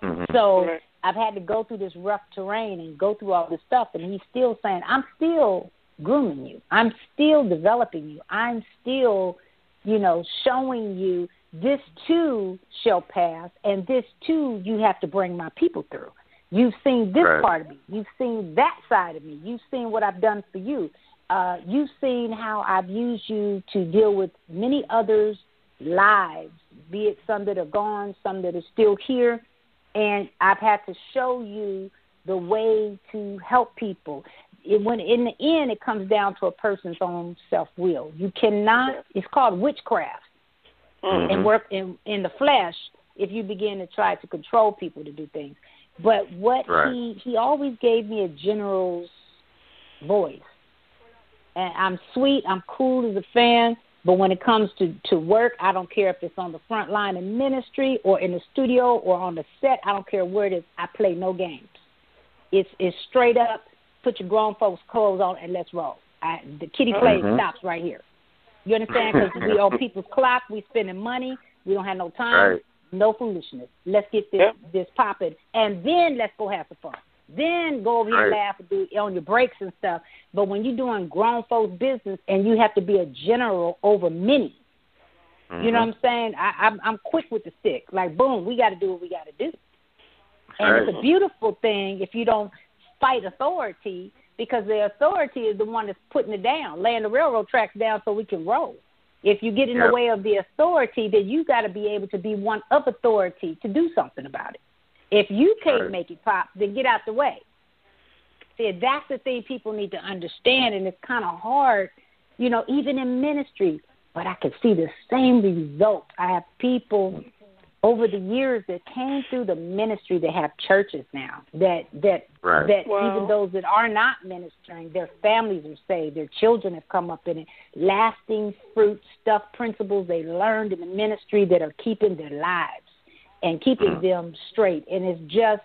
Mm-hmm. So Right. I've had to go through this rough terrain and go through all this stuff, and he's still saying, I'm still grooming you. I'm still developing you. I'm still, you know, showing you this too shall pass, and this too you have to bring my people through. You've seen this Right. part of me. You've seen that side of me. You've seen what I've done for you. Uh, you've seen how I've used you to deal with many others' lives, be it some that are gone, some that are still here. And I've had to show you the way to help people. It, when in the end, it comes down to a person's own self will. You cannot. It's called witchcraft Mm. and work in in the flesh if you begin to try to control people to do things. But what Right. he he always gave me a general's voice. And I'm sweet, I'm cool as a fan, but when it comes to to work, I don't care if it's on the front line in ministry or in the studio or on the set. I don't care where it is. I play no games. It's it's straight up. Put your grown folks' clothes on and let's roll. I, the kitty play Mhm. stops right here. You understand? Because we on people's clock, we spending money, we don't have no time, Right. No foolishness. Let's get this Yep. this popping, and then let's go have some fun. Then go over here and laugh and do on your breaks and stuff. But when you're doing grown folks' business and you have to be a general over many, you know what Mhm. I'm saying? I, I'm I'm quick with the stick. Like boom, we got to do what we got to do. And Right. it's a beautiful thing if you don't fight authority because the authority is the one that's putting it down, laying the railroad tracks down so we can roll. If you get in Yep. the way of the authority, then you got to be able to be one of authority to do something about it. If you can't Right. make it pop, then get out the way. See, that's the thing people need to understand, and it's kind of hard, you know, even in ministry. But I can see the same results. I have people over the years that came through the ministry that have churches now that that Right. that Wow. even those that are not ministering their families are saved their children have come up in it lasting fruit stuff principles they learned in the ministry that are keeping their lives and keeping Mhm. them straight and it's just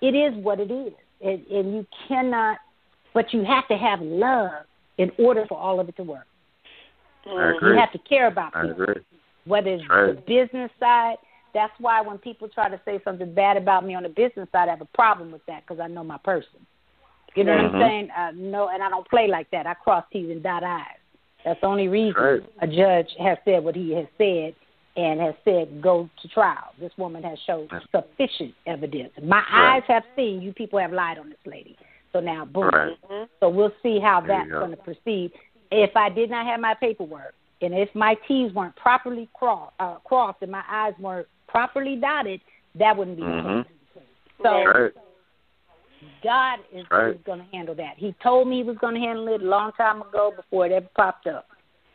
it is what it is and, and you cannot but you have to have love in order for all of it to work I Mm. agree. you have to care about I people agree. whether it's Right. the business side. That's why when people try to say something bad about me on the business side, I have a problem with that because I know my person. You know what Mhm. I'm saying? Uh, no, and I don't play like that. I cross T's and dot I's. That's the only reason Right. a judge has said what he has said and has said go to trial. This woman has shown sufficient evidence. My Right. eyes have seen you people have lied on this lady. So now, boom. Right. Mhm. So we'll see how There that's going to proceed. If I did not have my paperwork, and if my T's weren't properly crossed, uh, crossed and my I's weren't properly dotted, that wouldn't be the Mhm. case. So Right. God is, Right. is going to handle that. He told me he was going to handle it a long time ago before it ever popped up,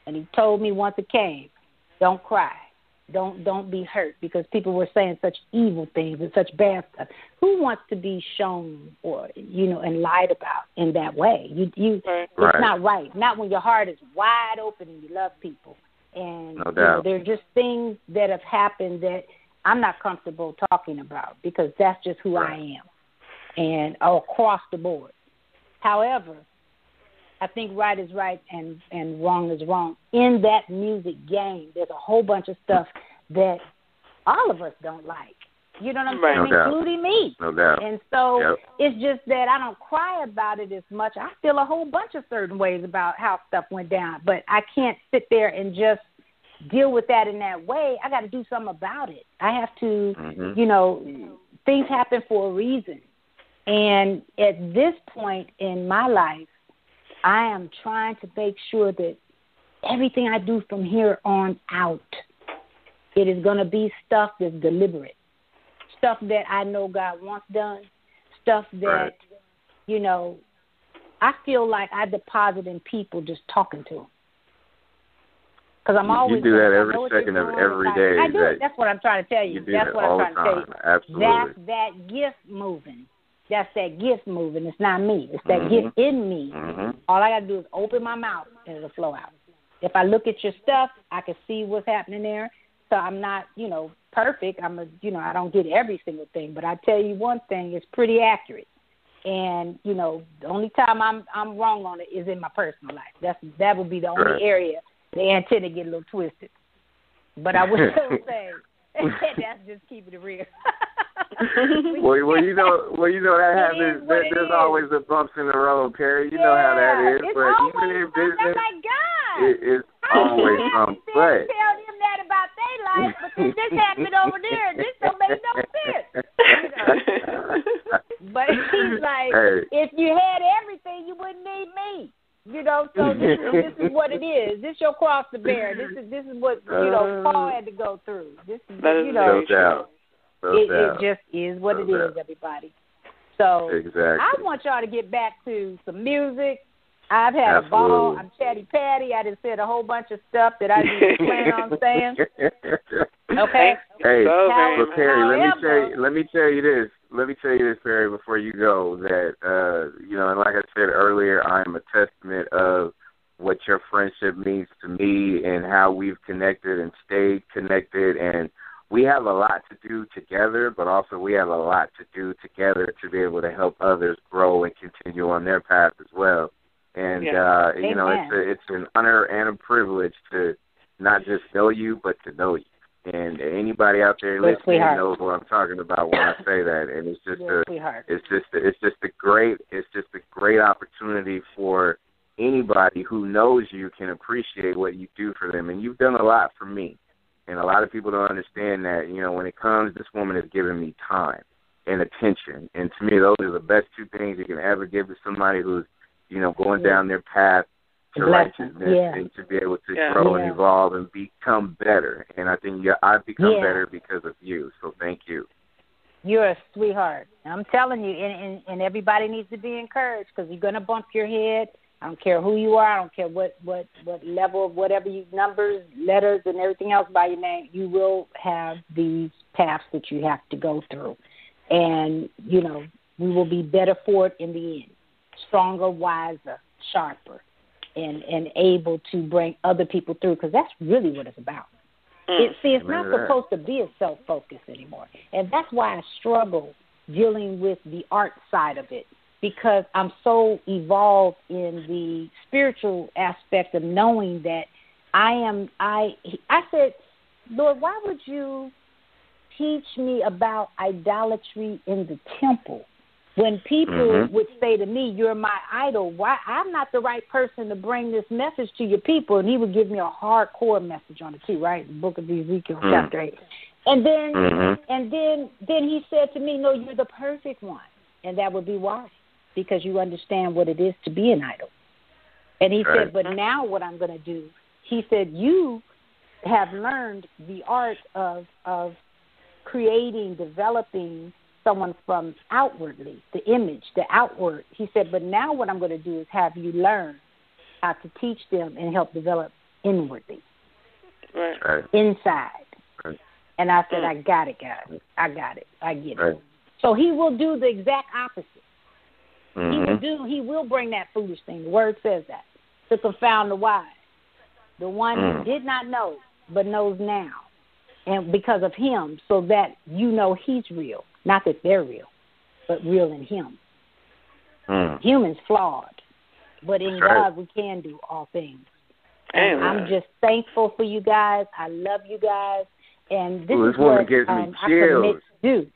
and he told me once it came, don't cry. Don't don't be hurt because people were saying such evil things and such bad stuff. Who wants to be shown or you know and lied about in that way? You you Right. it's not right. Not when your heart is wide open and you love people. And No you know, doubt. there are just things that have happened that I'm not comfortable talking about because that's just who I am. And across the board. However, I think right is right and and wrong is wrong. In that music game, there's a whole bunch of stuff that all of us don't like. You know what I'm Right. saying, No doubt. including me. No doubt. And so Yep. it's just that I don't cry about it as much. I feel a whole bunch of certain ways about how stuff went down, but I can't sit there and just deal with that in that way, I got to do something about it. I have to, mm-hmm. you know, things happen for a reason. And at this point in my life, I am trying to make sure that everything I do from here on out, it is going to be stuff that's deliberate, stuff that I know God wants done, stuff that, right. you know, I feel like I deposit in people just talking to them. Because I'm always you do that every second of every day. I do that. That's what I'm trying to tell you. you do That's that what all I'm trying the time. to tell you. Absolutely. That's that gift moving. That's that gift moving. It's not me. It's that Mhm. gift in me. Mhm. All I got to do is open my mouth and it'll flow out. If I look at your stuff, I can see what's happening there. So I'm not, you know, perfect. I'm a, you know, I don't get every single thing, but I tell you one thing, it's pretty accurate. And you know, the only time I'm I'm wrong on it is in my personal life. That's that would be the only Right. area the antenna get a little twisted. But I would still say that's just keeping it real. well, well, you know, well, you know that happens. is what There, there's is. always the bumps in the road, Perri. You know how that Yeah, is. it's but always even in something. business, Oh my God. it, it's always can't some. sit But tell them that about their life, but this happened over there, and this don't make no sense. But he's like, Hey. if you had everything, you wouldn't need me. You know, so this is this is what it is. This your cross to bear. This is this is what you know uh, Paul had to go through. This is That is you no know doubt, no it, it just is what it No is, everybody. So exactly. I want y'all to get back to some music. I've had a ball. I'm chatty patty. I just said a whole bunch of stuff that I didn't plan on saying. Okay. Hey, so How- but Perri, let me However- tell you, let me tell you this. Let me tell you this, Perri, before you go. That uh, you know, and like I said earlier, I am a testament of what your friendship means to me and how we've connected and stayed connected. And we have a lot to do together, but also we have a lot to do together to be able to help others grow and continue on their path as well. And Yeah. uh, you know, it's a, it's an honor and a privilege to not just know you, but to know you. And anybody out there listening sweetheart. knows what I'm talking about when I say that. And it's just Your a sweetheart. it's just a, it's just a great it's just a great opportunity for anybody who knows you can appreciate what you do for them. And you've done a lot for me. And a lot of people don't understand that, you know, when it comes this woman has given me time and attention. And to me those are the best two things you can ever give to somebody who's, you know, going down their path to righteousness yeah. and to be able to Yeah. grow and evolve and become better. And I think yeah, I've become Yeah. better because of you. So thank you. You're a sweetheart. I'm telling you, and, and, and everybody needs to be encouraged because you're gonna bump your head. I don't care who you are. I don't care what what what level of whatever you numbers, letters, and everything else by your name. You will have these paths that you have to go through, and you know we will be better for it in the end. Stronger, wiser, sharper, and and able to bring other people through because that's really what it's about. Mm. It, see, it's not to that. supposed to be a self focus anymore. And that's why I struggle dealing with the art side of it because I'm so evolved in the spiritual aspect of knowing that I am I I said, Lord, why would you teach me about idolatry in the temple? When people Mhm. would say to me, "You're my idol," why I'm not the right person to bring this message to your people, and he would give me a hardcore message on it too, right? The Book of Ezekiel, Mm. chapter eight, and then Mhm. and then then he said to me, "No, you're the perfect one," and that would be why, because you understand what it is to be an idol. And he Right. said, "But now what I'm going to do?" He said, "You have learned the art of of creating, developing someone from outwardly, the image, the outward." He said, "But now what I'm going to do is have you learn how to teach them and help develop inwardly, Right. Right. inside." Right. And I said, Mm. "I got it, guys. I got it. I get it." So he will do the exact opposite. He will Mhm. do. He will bring that foolish thing. The word says that to confound the wise, the one Mm. who did not know but knows now, and because of him, so that you know he's real, not that they're real, but real in him. Mm. Humans flawed, but in right. God we can do all things. And I'm just thankful for you guys. I love you guys, and this Ooh, is this woman what gives me um, I commit chills. to do.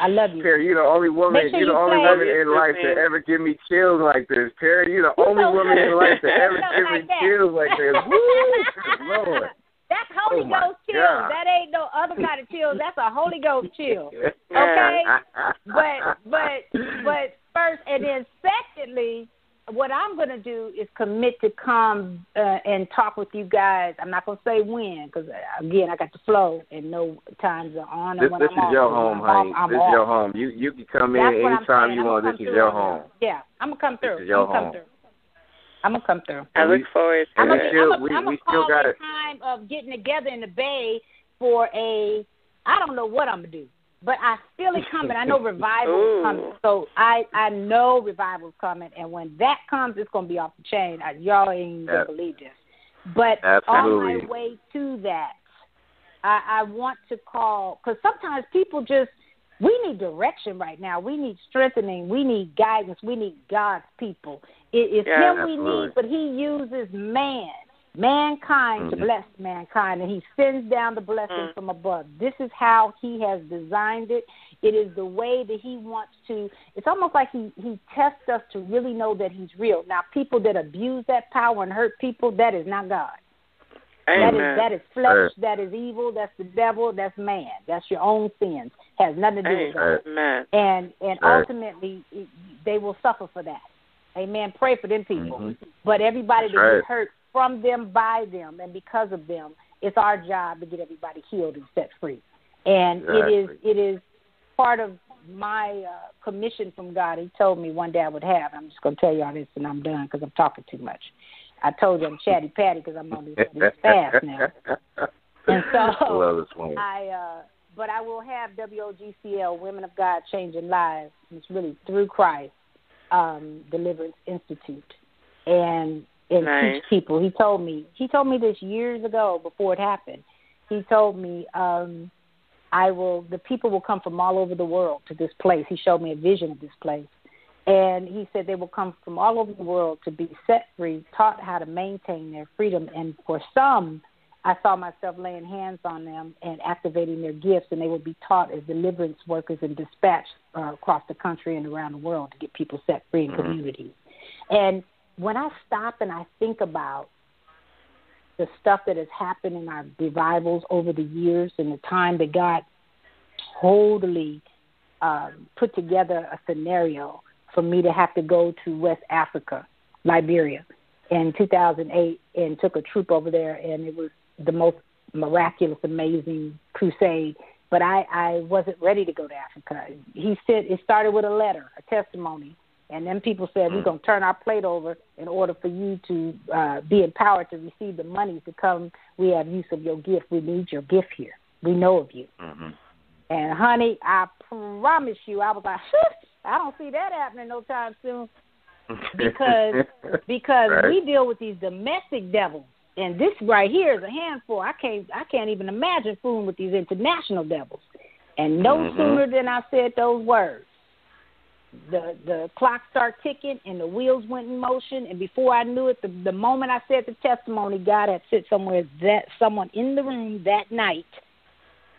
I love you. Perri, you're the only woman. Sure you're the you only woman in life to ever give me chills like this. Perri, you're the You only woman in life to ever give me like chills like this. Woo, Lord. That's Holy oh Ghost chill. God. That ain't no other kind of chill. That's a Holy Ghost chill. Okay? but but but first and then secondly, what I'm going to do is commit to come uh, and talk with you guys. I'm not going to say when because again I got the flow and no times are on. This, when this I'm is off. your home, I'm honey. Off, I'm this is your home. You you can come in That's I'm anytime you want. This is your on home. Yeah, I'm gonna come through. This is your I'm home. Through. I'm gonna come through. I And look we- forward to I'm And a, it. still- I'm a, we- I'm a we still got a it. time of getting together in the bay for a. I don't know what I'm gonna do, but I feel it coming. I know revival Ooh. is coming, so I I know revival is coming, and when that comes, it's gonna be off the chain. I, y'all ain't gonna Yeah. believe this, but Absolutely. on my way to that, I, I want to call because sometimes people just we need direction right now. We need strengthening. We need guidance. We need God's people. It, it's Yeah. Him we need, but He uses man, mankind, to Mhm. bless mankind, and He sends down the blessing Mm. from above. This is how He has designed it. It is the way that He wants to. It's almost like He He tests us to really know that He's real. Now, people that abuse that power and hurt people, that is not God. That is Amen. that is flesh. That is evil. That's the devil. That's man. That's your own sins. Has nothing to do with God. Amen. And and ultimately, they will suffer for that. Amen. Pray for them people. Mhm. But everybody That's that right. hurt from them, by them, and because of them, it's our job to get everybody healed and set free. And it is Exactly. it is part of my uh, commission from God. He told me one day I would have. I'm just going to tell y'all this, and I'm done because I'm talking too much. I told you I'm chatty patty because I'm on this, this fast now. And so I love this. I uh but I will have WOGCL Women of God Changing Lives. It's really through Christ um Deliverance Institute. And and Nice. teach people. He told me he told me this years ago before it happened. He told me um I will the people will come from all over the world to this place. He showed me a vision of this place. And he said they will come from all over the world to be set free, taught how to maintain their freedom. And for some, I saw myself laying hands on them and activating their gifts, and they would be taught as deliverance workers and dispatched uh, across the country and around the world to get people set free in Mhm. communities. And when I stop and I think about the stuff that has happened in our revivals over the years and the time that God totally um, put together a scenario for me to have to go to West Africa, Liberia, in 2008 and took a troop over there, and it was the most miraculous, amazing crusade. But I, I wasn't ready to go to Africa. He said it started with a letter, a testimony, and then people said we're going to turn our plate over in order for you to uh, be empowered to receive the money to come. We have use of your gift. We need your gift here. We know of you. Mhm. And honey, I promise you, I was like, I don't see that happening no time soon because because Right. we deal with these domestic devils, and this right here is a handful. I can't I can't even imagine fooling with these international devils. And no Mhm. sooner than I said those words, the the clock started ticking and the wheels went in motion. And before I knew it, the the moment I said the testimony, God had sent somewhere that someone in the room that night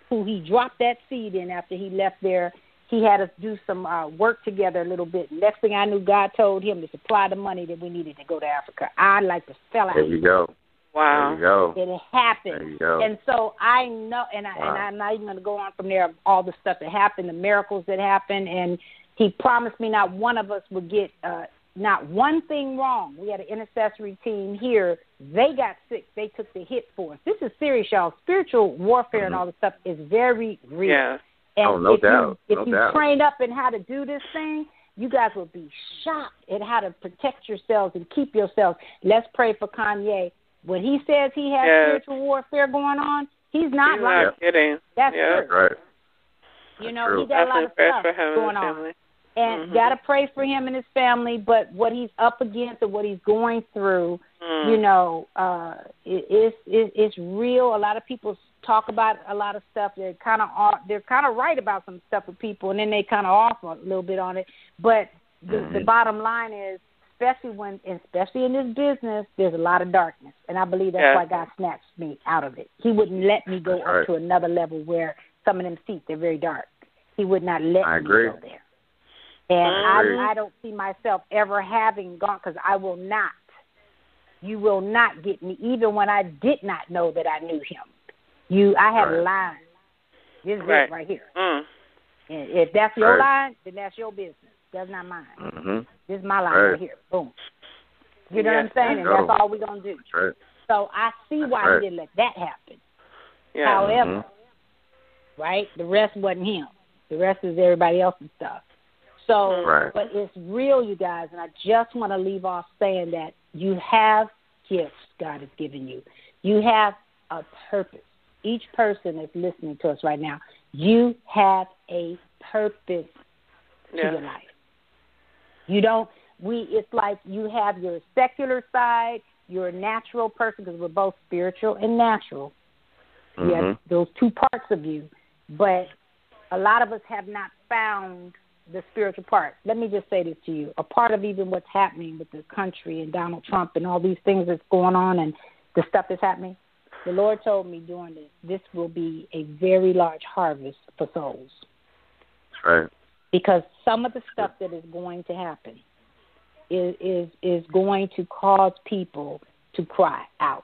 who he dropped that seed in after he left there. He had us do some uh, work together a little bit. Next thing I knew, God told him to supply the money that we needed to go to Africa. I like to fell out. There you go. There Wow. you go. It happened. There you go. And so I know, and I Wow. and I'm not even going to go on from there. of All the stuff that happened, the miracles that happened, and he promised me not one of us would get uh, not one thing wrong. We had an intercessory team here. They got sick. They took the hit for us. This is serious, y'all. Spiritual warfare and Mhm. all this stuff is very real. Yeah. And Oh, no if doubt. You, if No you doubt. train up in how to do this thing, you guys will be shocked at how to protect yourselves and keep yourselves. Let's pray for Kanye. When he says he has Yes. spiritual warfare going on, he's not He's lying. not kidding. That's yeah. true. Right. You know, True. he got a lot of prayers stuff for him and going on. family. And Mhm. gotta pray for him and his family, but what he's up against and what he's going through, Mm. you know, uh it, it's it, it's real. A lot of people talk about a lot of stuff. They're kind of they're kind of right about some stuff with people, and then they kind of off a little bit on it. But the, the Mhm. bottom line is, especially when, especially in this business, there's a lot of darkness, and I believe that's Yeah. why God snatched me out of it. He wouldn't let me go That's up right. to another level where some of them seats they're very dark. He would not let I me agree. go there. And I. I, I don't see myself ever having gone because I will not. You will not get me, even when I did not know that I knew him. You, I have right. lines. This is right. it right here. Mm. And if that's your right. line, then that's your business. That's not mine. Mm-hmm. This is my line right, here. Boom. You know yes. what I'm saying? And that's all we're gonna do. Right. So I see why right. he didn't let that happen. Yeah. However, mm-hmm. right, the rest wasn't him. The rest is everybody else's stuff. So, right. but it's real, you guys, and I just want to leave off saying that you have gifts God has given you. You have a purpose. Each person that's listening to us right now, you have a purpose yeah. to your life. You don't. We. It's like you have your secular side. You're a natural person because we're both spiritual and natural. Mm-hmm. You have those two parts of you, but a lot of us have not found the spiritual part. Let me just say this to you. A part of even what's happening with the country and Donald Trump and all these things that's going on and the stuff that's happening, the Lord told me during this, this will be a very large harvest for souls. right. Because some of the stuff that is going to happen is is is going to cause people to cry out.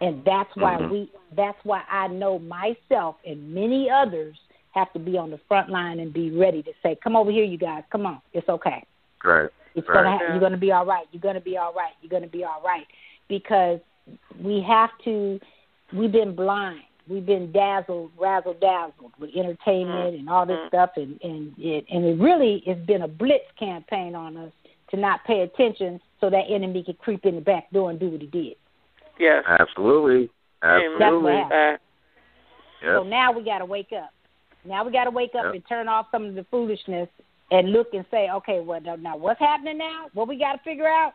And that's why mm-hmm. we that's why I know myself and many others have to be on the front line and be ready to say, "Come over here, you guys. Come on. It's okay. Right. It's right. gonna ha- you're gonna be all right. You're gonna be all right. You're gonna be all right." Because we have to. We've been blind. We've been dazzled, razzle dazzled with entertainment and all this Mm-hmm. stuff, and and it and it really has been a blitz campaign on us to not pay attention, so that enemy could creep in the back door and do what he did. Yes. Absolutely. Amen. That's Absolutely. what happened. Yep. So now we got to wake up. Now we got to wake up Yep. and turn off some of the foolishness and look and say, okay, well now, now what's happening now? What we got to figure out?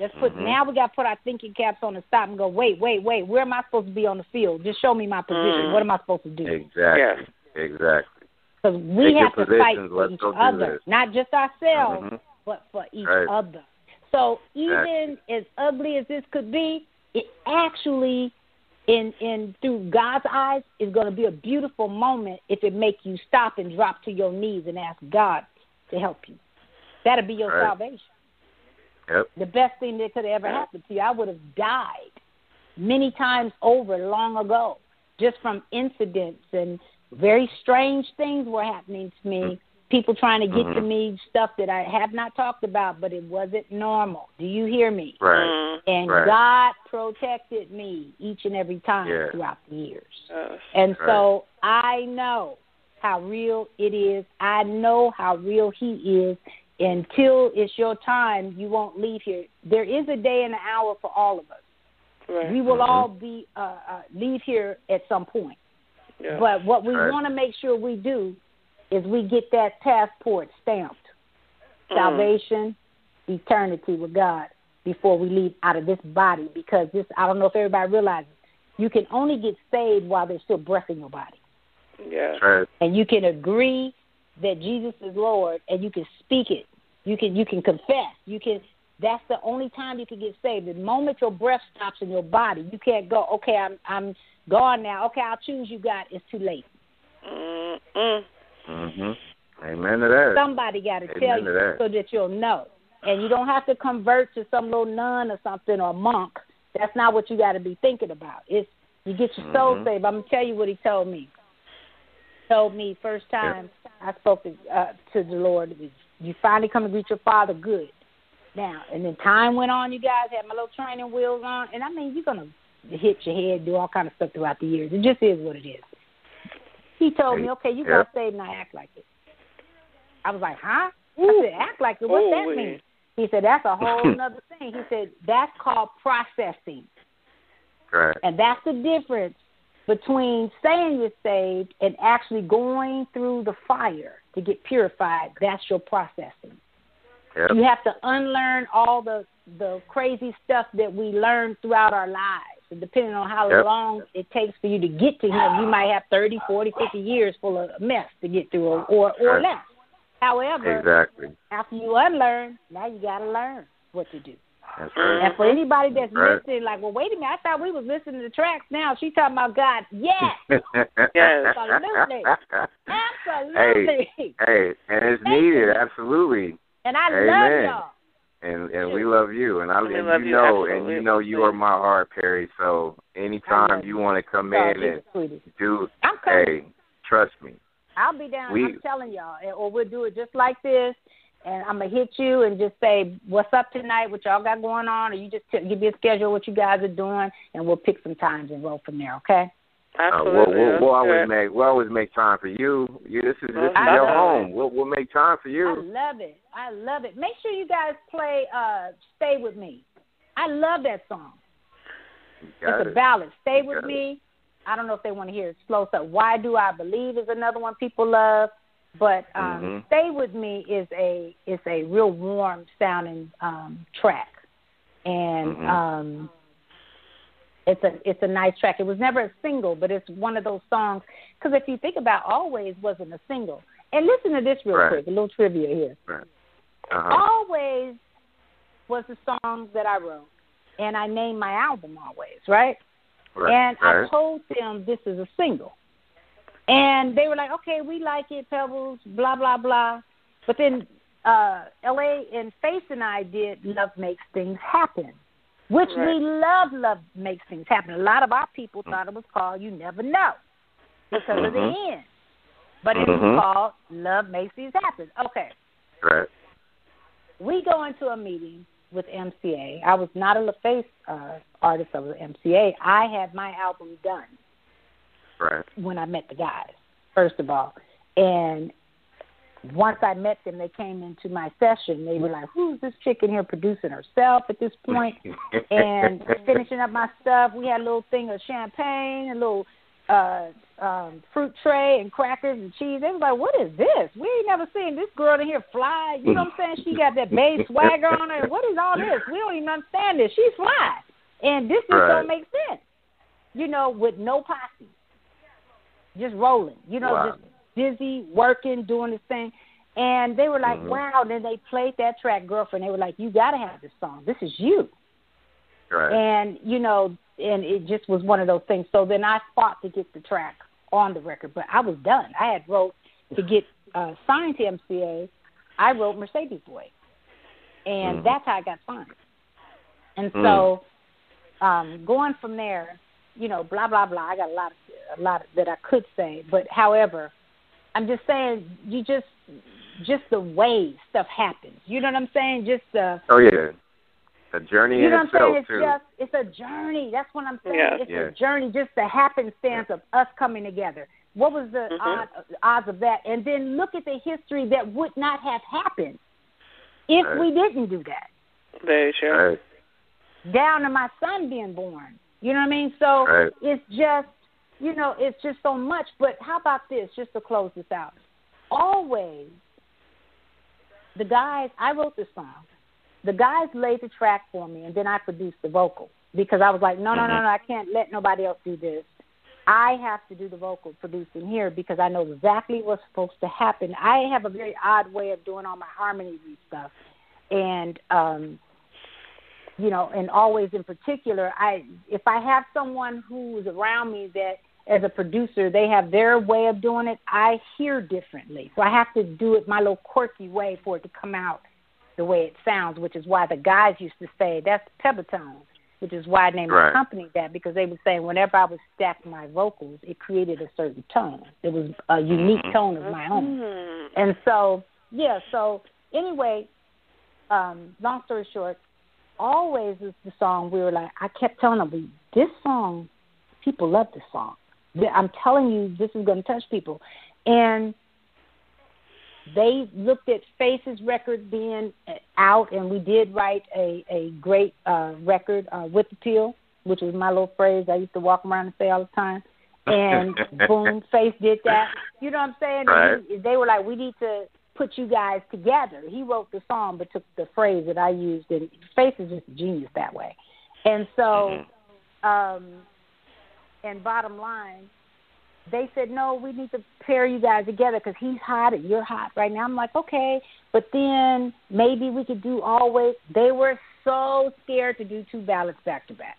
Let's put Mhm. now we got to put our thinking caps on and stop and go. Wait, wait, wait. Where am I supposed to be on the field? Just show me my position. Mm. What am I supposed to do? Exactly. Yes. Exactly. Because we Take have to fight for Let's each other, this. not just ourselves, Mhm. but for each Right. other. So even as ugly as this could be, it actually, in in through God's eyes, is going to be a beautiful moment if it make you stop and drop to your knees and ask God to help you. That'll be your Right. salvation. Yep. The best thing that could have ever happened to you. I would have died many times over long ago, just from incidents and very strange things were happening to me. People trying to get to Mhm. me stuff that I have not talked about, but it wasn't normal. Do you hear me? Right. Mm. And Right. God protected me each and every time Yeah. throughout the years. Yes. And so I know how real it is. I know how real He is. Until it's your time, you won't leave here. There is a day and an hour for all of us. Right. We will Mhm. all be uh, uh, leave here at some point. Yeah. But what we Right. want to make sure we do is we get that passport stamped, Mm. salvation, eternity with God before we leave out of this body. Because this, I don't know if everybody realizes, you can only get saved while there's still breath in your body, Yeah. Right. and you can agree that Jesus is Lord, and you can speak it. You can you can confess. You can. That's the only time you can get saved. The moment your breath stops in your body, you can't go. Okay, I'm I'm gone now. Okay, I'll choose you, God. It's too late. Mm-mm. Mhm. Amen to that. Somebody got to Amen tell to you that. so that you'll know. And you don't have to convert to some little nun or something or monk. That's not what you got to be thinking about. It's you get your soul Mhm. saved. I'm gonna tell you what he told me. Told me first time I spoke to, uh, to the Lord. You finally come to greet your father. Good. Now and then time went on. You guys had my little training wheels on, and I mean you're gonna hit your head, do all kind of stuff throughout the years. It just is what it is. He told me, okay, you Yeah. got saved, now act like it. I was like, huh? I said, act like it. What's that mean? He said, that's a whole nother thing. He said, that's called processing. Right. And that's the difference between saying you're saved and actually going through the fire to get purified. That's your processing. Yep. You have to unlearn all the the crazy stuff that we learned throughout our lives. And depending on how Yep. long it takes for you to get to him, you might have 30, 40, 50 years full of mess to get through or or, or less. However, Exactly. after you unlearn, now you got to learn what to do. That's right. And for anybody that's Right. listening, like, well, wait a minute, I thought we was listening to the tracks. Now she talking about God. Yes, Yes. Absolutely. absolutely. Hey, and it's needed. Absolutely. And I Amen. love y'all. and and we love you, and I We and love you you, know, absolutely. and you know you are my heart, Perri. So anytime you you. want to come Oh, in and sweetie. do, I'm coming. hey, trust me. I'll be down. We- I'm telling y'all, or we'll do it just like this. And I'm gonna hit you and just say what's up tonight, what y'all got going on, or you just t- give me a schedule what you guys are doing, and we'll pick some times and roll from there. Okay? Uh, Absolutely. we'll, we'll, we'll always make we'll always make time for you. You this is this is I your love home. We'll we'll make time for you. I love it. I love it. Make sure you guys play uh "Stay with Me." I love that song. You got it's a ballad. Stay You with got me. I don't know if they want to hear it slow. So why do I believe is another one people love. But um Mhm. Stay with Me is a is a real warm sounding um track. And Mhm. um it's a it's a nice track. It was never a single, but it's one of those songs because if you think about Always wasn't a single. And listen to this real Right. quick, a little trivia here. Uh-huh. Always was the song that I wrote, and I named my album Always, right? Right. And right. I told them this is a single, and they were like, "Okay, we like it, Pebbles, blah blah blah." But then uh L.A. and Face and I did "Love Makes Things Happen," which Right. we love. "Love Makes Things Happen." A lot of our people thought it was called "You Never Know" because of the Mhm. end, but it Mhm. was called "Love Makes Things Happen." Okay Right. we go into a meeting with MCA. I was not a LaFace uh, artist. I was MCA. I had my album done Right. when I met the guys, first of all. And once I met them, they came into my session. They were like, "Who's this chick in here producing herself at this point?" and finishing up my stuff. We had a little thing of champagne, a little uh um fruit tray and crackers and cheese. They was like, What is this? We ain't never seen this girl in here fly. You know what I'm saying? She got that bass swagger on her. What is all this? We don't even understand this. She's fly. And this just Right. don't make sense. You know, with no posse. Just rolling. You know, Wow. just busy, working, doing this thing. And they were like, Mhm. Wow, then they played that track, girlfriend. They were like, You gotta have this song. This is you right. and you know, and it just was one of those things. So then I fought to get the track on the record, but I was done. I had wrote to get uh, signed to MCA. I wrote Mercedes Boy, and Mhm. that's how I got signed. And Mm. so, um, going from there, you know, blah blah blah. I got a lot, a lot that I could say, but however, I'm just saying, you just, just the way stuff happens. You know what I'm saying? Just the Oh yeah. A journey you in know what I'm saying? It's too. just it's a journey. That's what I'm saying. Yeah. It's Yeah. a journey, just the happenstance of us coming together. What was the Mhm. odd, odds of that? And then look at the history that would not have happened if Right. we didn't do that. Very true. Right. Down to my son being born. You know what I mean? So Right. it's just you know, it's just so much. But how about this, just to close this out? Always the guys I wrote the song. The guys laid the track for me and then I produced the vocal because I was like, No, no, no, Mhm. no, I can't let nobody else do this. I have to do the vocal producing here because I know exactly what's supposed to happen. I have a very odd way of doing all my harmonies and stuff. And um you know, and always in particular, I if I have someone who's around me that as a producer, they have their way of doing it, I hear differently. So I have to do it my little quirky way for it to come out the way it sounds, which is why the guys used to say that's Pebbitone, which is why I named Right. the company that because they would say whenever I would stack my vocals, it created a certain tone. It was a unique Mhm. tone of my own. Mhm. And so, yeah, so anyway, um, long story short, always is the song we were like, I kept telling them, we, this song, people love this song. I'm telling you, this is going to touch people. And they looked at Faces record being uh, out, and we did write a, a great uh, record uh, with appeal, which was my little phrase I used to walk around and say all the time. And boom, Face did that. You know what I'm saying? Right. He, they were like, we need to put you guys together. He wrote the song, but took the phrase that I used, and Face is just a genius that way. And so, Mhm. um, and bottom line, they said, no, we need to pair you guys together because he's hot and you're hot right now. I'm like, okay, but then maybe we could do always. They were so scared to do two ballads back to back.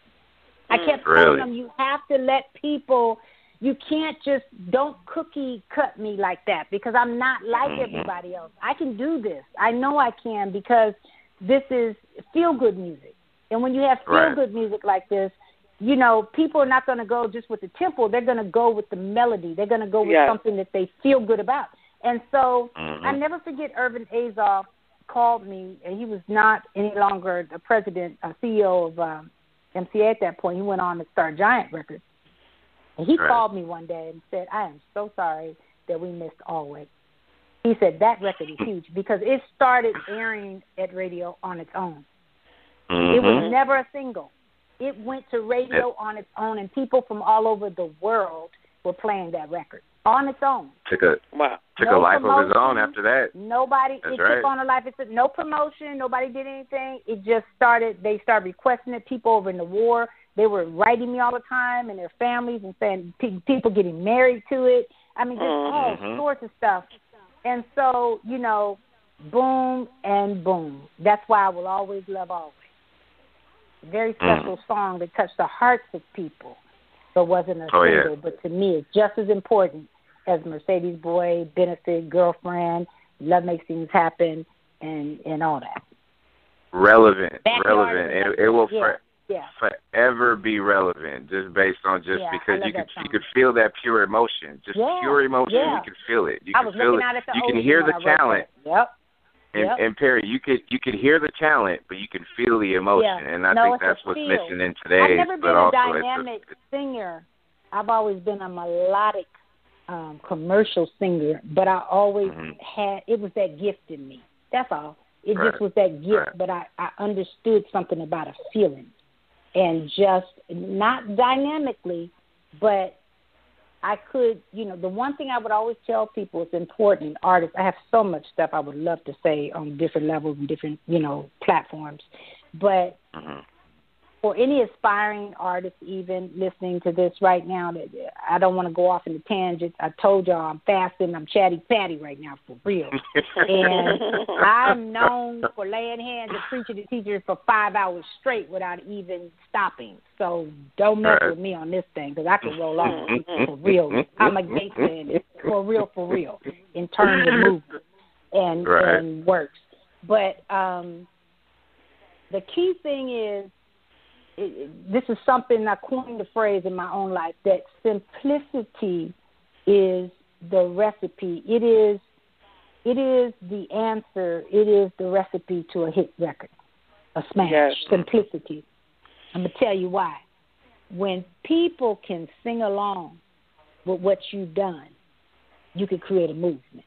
I Mm. kept Really? telling them, you have to let people. You can't just don't cookie cut me like that because I'm not like Mhm. everybody else. I can do this. I know I can because this is feel good music. And when you have feel good music like this, you know, people are not going to go just with the tempo. They're going to go with the melody. They're going to go with yes. something that they feel good about. And so mm-hmm. I never forget Irving Azoff called me, and he was not any longer the president, uh, CEO of um, MCA at that point. He went on to start Giant Records. And he right. called me one day and said, I am so sorry that we missed Always. He said that record is huge because it started airing at radio on its own. Mm-hmm. It was never a single. It went to radio on its own, and people from all over the world were playing that record on its own. Took a wow. took no a life promotion, of its own after that. Nobody That's it right. took on a life. It's no promotion. Nobody did anything. It just started. They started requesting it. People over in the war, they were writing me all the time, and their families, and saying pe- people getting married to it. I mean, just all Mhm. sorts of stuff. And so, you know, boom and boom. That's why I will always love always. Very Mm. special song that touched the hearts of people, but wasn't a Oh, yeah. single. But to me, it's just as important as Mercedes Boy, Benefit, Girlfriend, Love Makes Things Happen, and and all that. Relevant, Backyard relevant. It, it will yeah, for, yeah. forever be relevant, just based on just Yeah, because you could song. you could feel that pure emotion, just Yeah, pure emotion. yeah. You can feel it. You I can was feel looking it. out at the you can hear the talent. Yep. And, Yep. and Perri, you could you could hear the talent, but you can feel the emotion, Yeah. and I No, think that's what's feel. missing in today. I've today's. never been but a dynamic it's singer. I've always been a melodic um commercial singer, but I always Mhm. had it was that gift in me. That's all. It Right. just was that gift, Right. but I I understood something about a feeling, and just not dynamically, but I could, you know, the one thing I would always tell people is important. Artists, I have so much stuff I would love to say on different levels and different, you know, platforms, but mm-hmm. For any aspiring artist even listening to this right now that I don't want to go off into tangents. I told y'all I'm fasting, I'm chatty patty right now for real. And I'm known for laying hands and preaching to teachers for five hours straight without even stopping. So don't mess with me on this thing because I can roll off for real. I'm a gangster in it, for real, for real, in terms of movement and Right. and works. But um the key thing is it, this is something I coined the phrase in my own life that simplicity is the recipe. It is it is the answer. It is the recipe to a hit record, a smash. Yes. Simplicity. I'm gonna tell you why. When people can sing along with what you've done, you can create a movement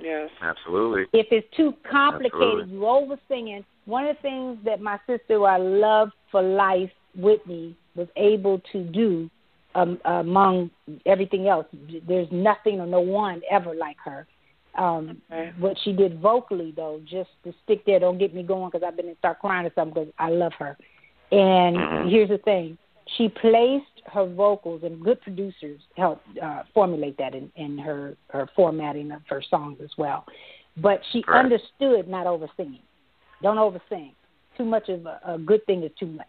yes. Absolutely. if it's too complicated, Absolutely. you over singing. One of the things that my sister, who I love for life, Whitney, was able to do um, among everything else. There's nothing or no one ever like her. Um, Okay. What she did vocally, though, just to stick there, don't get me going because I've been in start crying or something because I love her. And Mhm. here's the thing: she placed her vocals, and good producers helped uh, formulate that in, in her her formatting of her songs as well. But she Right. understood not over singing. Don't over sing. Too much of a, a good thing is too much.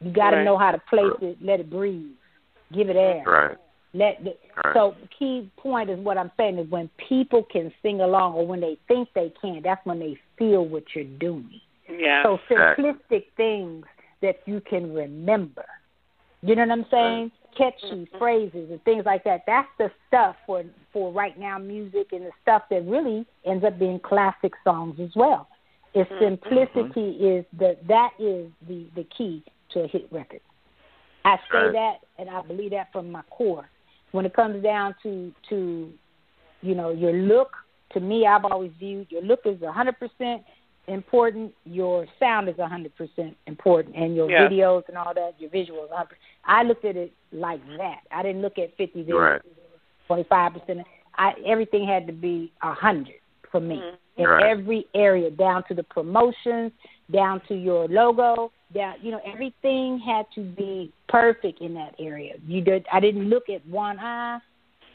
You got to Right. know how to place it, let it breathe, give it air. Right. Let the, Right. so key point is what I'm saying is when people can sing along or when they think they can, that's when they feel what you're doing. Yeah. So Exactly. simplistic things that you can remember. You know what I'm saying? Catchy phrases and things like that. That's the stuff for for right now music and the stuff that really ends up being classic songs as well. Is mm-hmm. simplicity is the that is the the key to a hit record. I say Right. that and I believe that from my core. When it comes down to to you know your look, to me I've always viewed your look is a hundred percent important. Your sound is a hundred percent important, and your Yeah. videos and all that, your visuals. 100%. I looked at it like that. I didn't look at fifty videos, Right. twenty five percent. I everything had to be a hundred for me Mhm. in Right. every area, down to the promotions, down to your logo, down you know everything had to be perfect in that area. You did. I didn't look at one eye.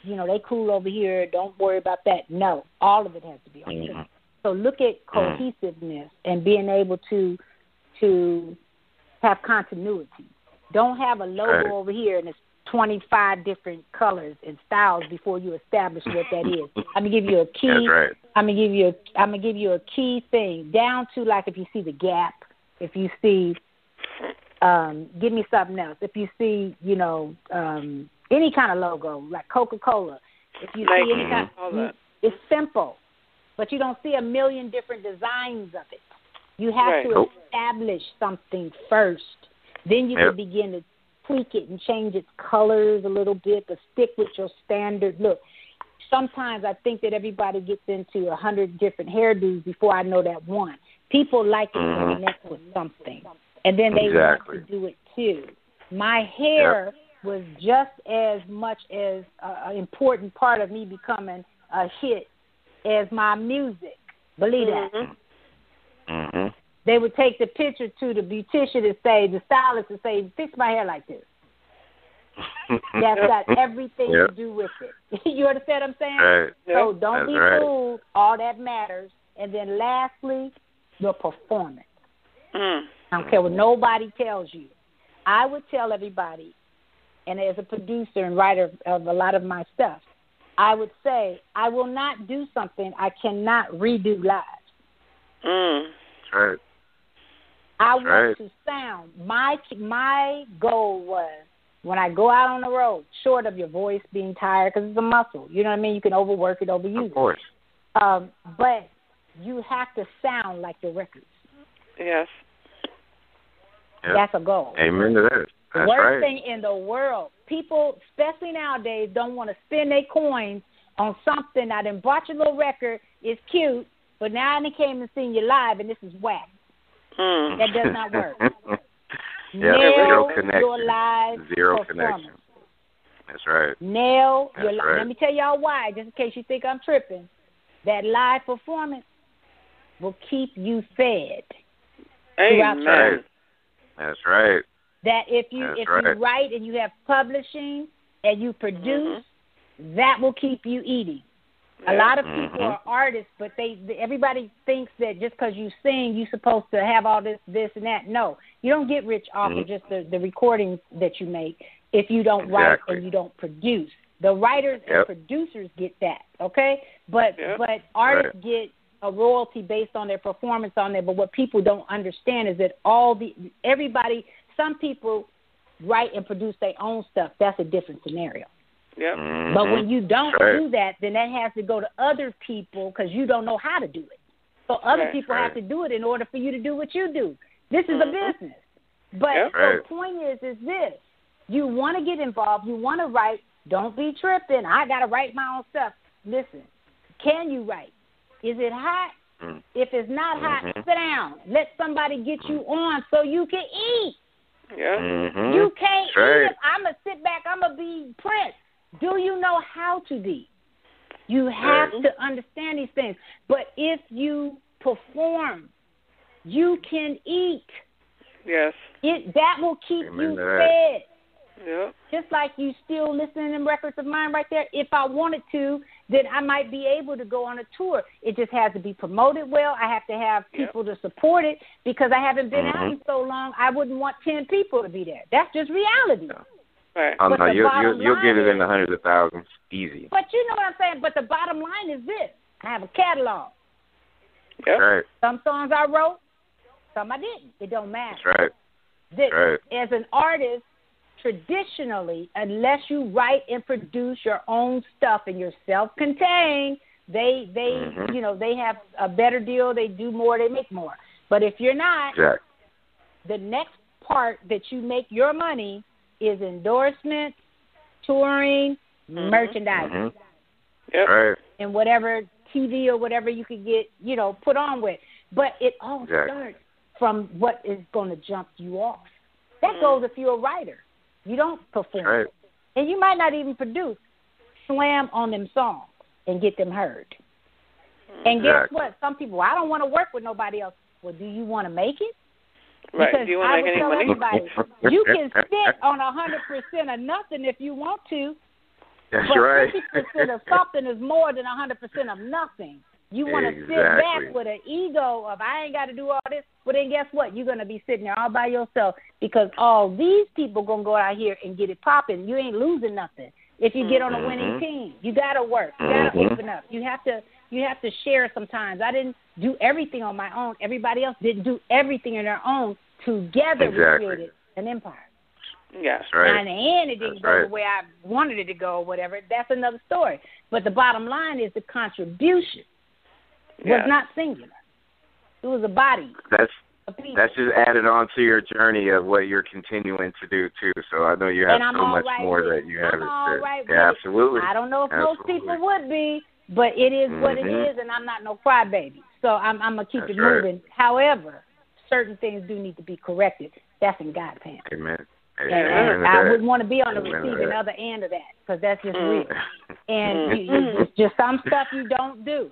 You know they cool over here. Don't worry about that. No, all of it has to be on. Mhm. So look at Mm. cohesiveness and being able to to have continuity. Don't have a logo Right. over here and it's 25 different colors and styles before you establish what that is. I'm gonna give you a key That's right. I'm gonna give you a I'm gonna give you a key thing down to like if you see the gap, if you see um give me something else. If you see, you know, um any kind of logo, like Coca Cola, if you like, see any kind all you, that. it's simple. But you don't see a million different designs of it. You have Right. to establish something first. Then you Yep. can begin to tweak it and change its colors a little bit, but stick with your standard look. Sometimes I think that everybody gets into a hundred different hairdos before I know that one. People like it to Mhm. connect with something, and then they Exactly. want to do it too. My hair was just as much as uh, an important part of me becoming a hit as my music. Believe that. Mhm. Mhm. They would take the picture to the beautician and say, the stylist and say, fix my hair like this. That's got everything Yep. to do with it. you understand what I'm saying? Right. So don't That's be right. fooled. All that matters. And then lastly, your performance. Mm. I don't care what nobody tells you. I would tell everybody, and as a producer and writer of a lot of my stuff, I would say I will not do something I cannot redo live. Mm. Right. I That's want right. to sound. My my goal was when I go out on the road, short of your voice being tired because it's a muscle. You know what I mean? You can overwork it, overuse Of course. it. Um, but you have to sound like your records. Yes. Yep. That's a goal. Amen to that. The worst right. thing in the world. People, especially nowadays, don't want to spend their coins on something. I done bought your little record. It's cute, but now I done came and seen you live, and this is whack. Mm. That does not work. yeah, Nail zero your connection. live Zero performance. connection. That's right. Nail That's your li- right. Let me tell y'all why, just in case you think I'm tripping. That live performance will keep you fed. Amen. the Right. That's right. That if you That's if right. you write and you have publishing and you produce, that will keep you eating. A lot of people Mhm. are artists, but they everybody thinks that just because you sing, you're supposed to have all this, this, and that. No, you don't get rich off of Mhm. just the, the recordings that you make if you don't write and you don't produce. The writers and producers get that, okay? But Yep. but artists get a royalty based on their performance on there. But what people don't understand is that all the everybody, some people write and produce their own stuff. That's a different scenario. Yep. Mhm. But when you don't right. do that, then that has to go to other people because you don't know how to do it. So other Right. people Right. have to do it in order for you to do what you do. This is a Mhm. business. But Yep. the Right. point is, is this: you want to get involved, you want to write. Don't be tripping. I got to write my own stuff. Listen, can you write? Is it hot? Mm. If it's not hot, Mhm. sit down. Let somebody get you on so you can eat. Yeah. Mhm. You can't right. I'm gonna sit back. I'm gonna be Prince. Do you know how to be? You have Right. to understand these things. But if you perform, you can eat. Yes. It that will keep Amen you fed. Yep. Just like you still listening to records of mine right there. If I wanted to, then I might be able to go on a tour. It just has to be promoted well. I have to have Yeah. people to support it because I haven't been out Mhm. in so long. I wouldn't want ten people to be there. That's just reality. Yeah. Right. But no, the you, you, bottom you'll get it in the hundreds of thousands. Easy. But you know what I'm saying. But the bottom line is this: I have a catalog. Yep. Right. Some songs I wrote, some I didn't. It don't matter. That's right. This, Right. as an artist, traditionally, unless you write and produce your own stuff and you're self-contained, they they Mhm. you know they have a better deal. They do more. They make more. But if you're not, Exactly. the next part that you make your money is endorsements, touring, Mhm. merchandising, Mhm. Yep. Right. and whatever TV or whatever you could get, you know, put on with. But it all Exactly. starts from what is going to jump you off. That Mhm. goes if you're a writer. You don't perform, Right. and you might not even produce. Slam on them songs and get them heard. And guess Exactly. what? Some people, I don't want to work with nobody else. Well, do you want to make it? Right. Because Do you want I to make any tell money? everybody, you can sit on a hundred percent of nothing if you want to, That's but right. fifty percent of something is more than a hundred percent of nothing. You want to sit back with an ego of I ain't got to do all this. Well, then guess what? You're gonna be sitting there all by yourself because all these people gonna go out here and get it popping. You ain't losing nothing if you get on a winning Mhm. team. You gotta work. You gotta Mhm. open up. You have to You have to share sometimes. I didn't do everything on my own. Everybody else didn't do everything on their own. Together exactly. we created an empire. Yes. right. And in it didn't That's go right. the way I wanted it to go or whatever. That's another story. But the bottom line is the contribution Yes. was not singular. It was a body That's of people. that's just added on to your journey of what you're continuing to do too. So I know you have so much right more with that you have. I'm all to, right with yeah, absolutely. I don't know if most people would be, but it is what it Mhm. is, and I'm not no crybaby. So I'm, I'm gonna keep That's it right. moving. However, certain things do need to be corrected. That's in God's hands. Amen. And, Amen and I wouldn't want to be on the Amen receiving other end of that because that's just Mm. real. And you, you, it's just some stuff you don't do.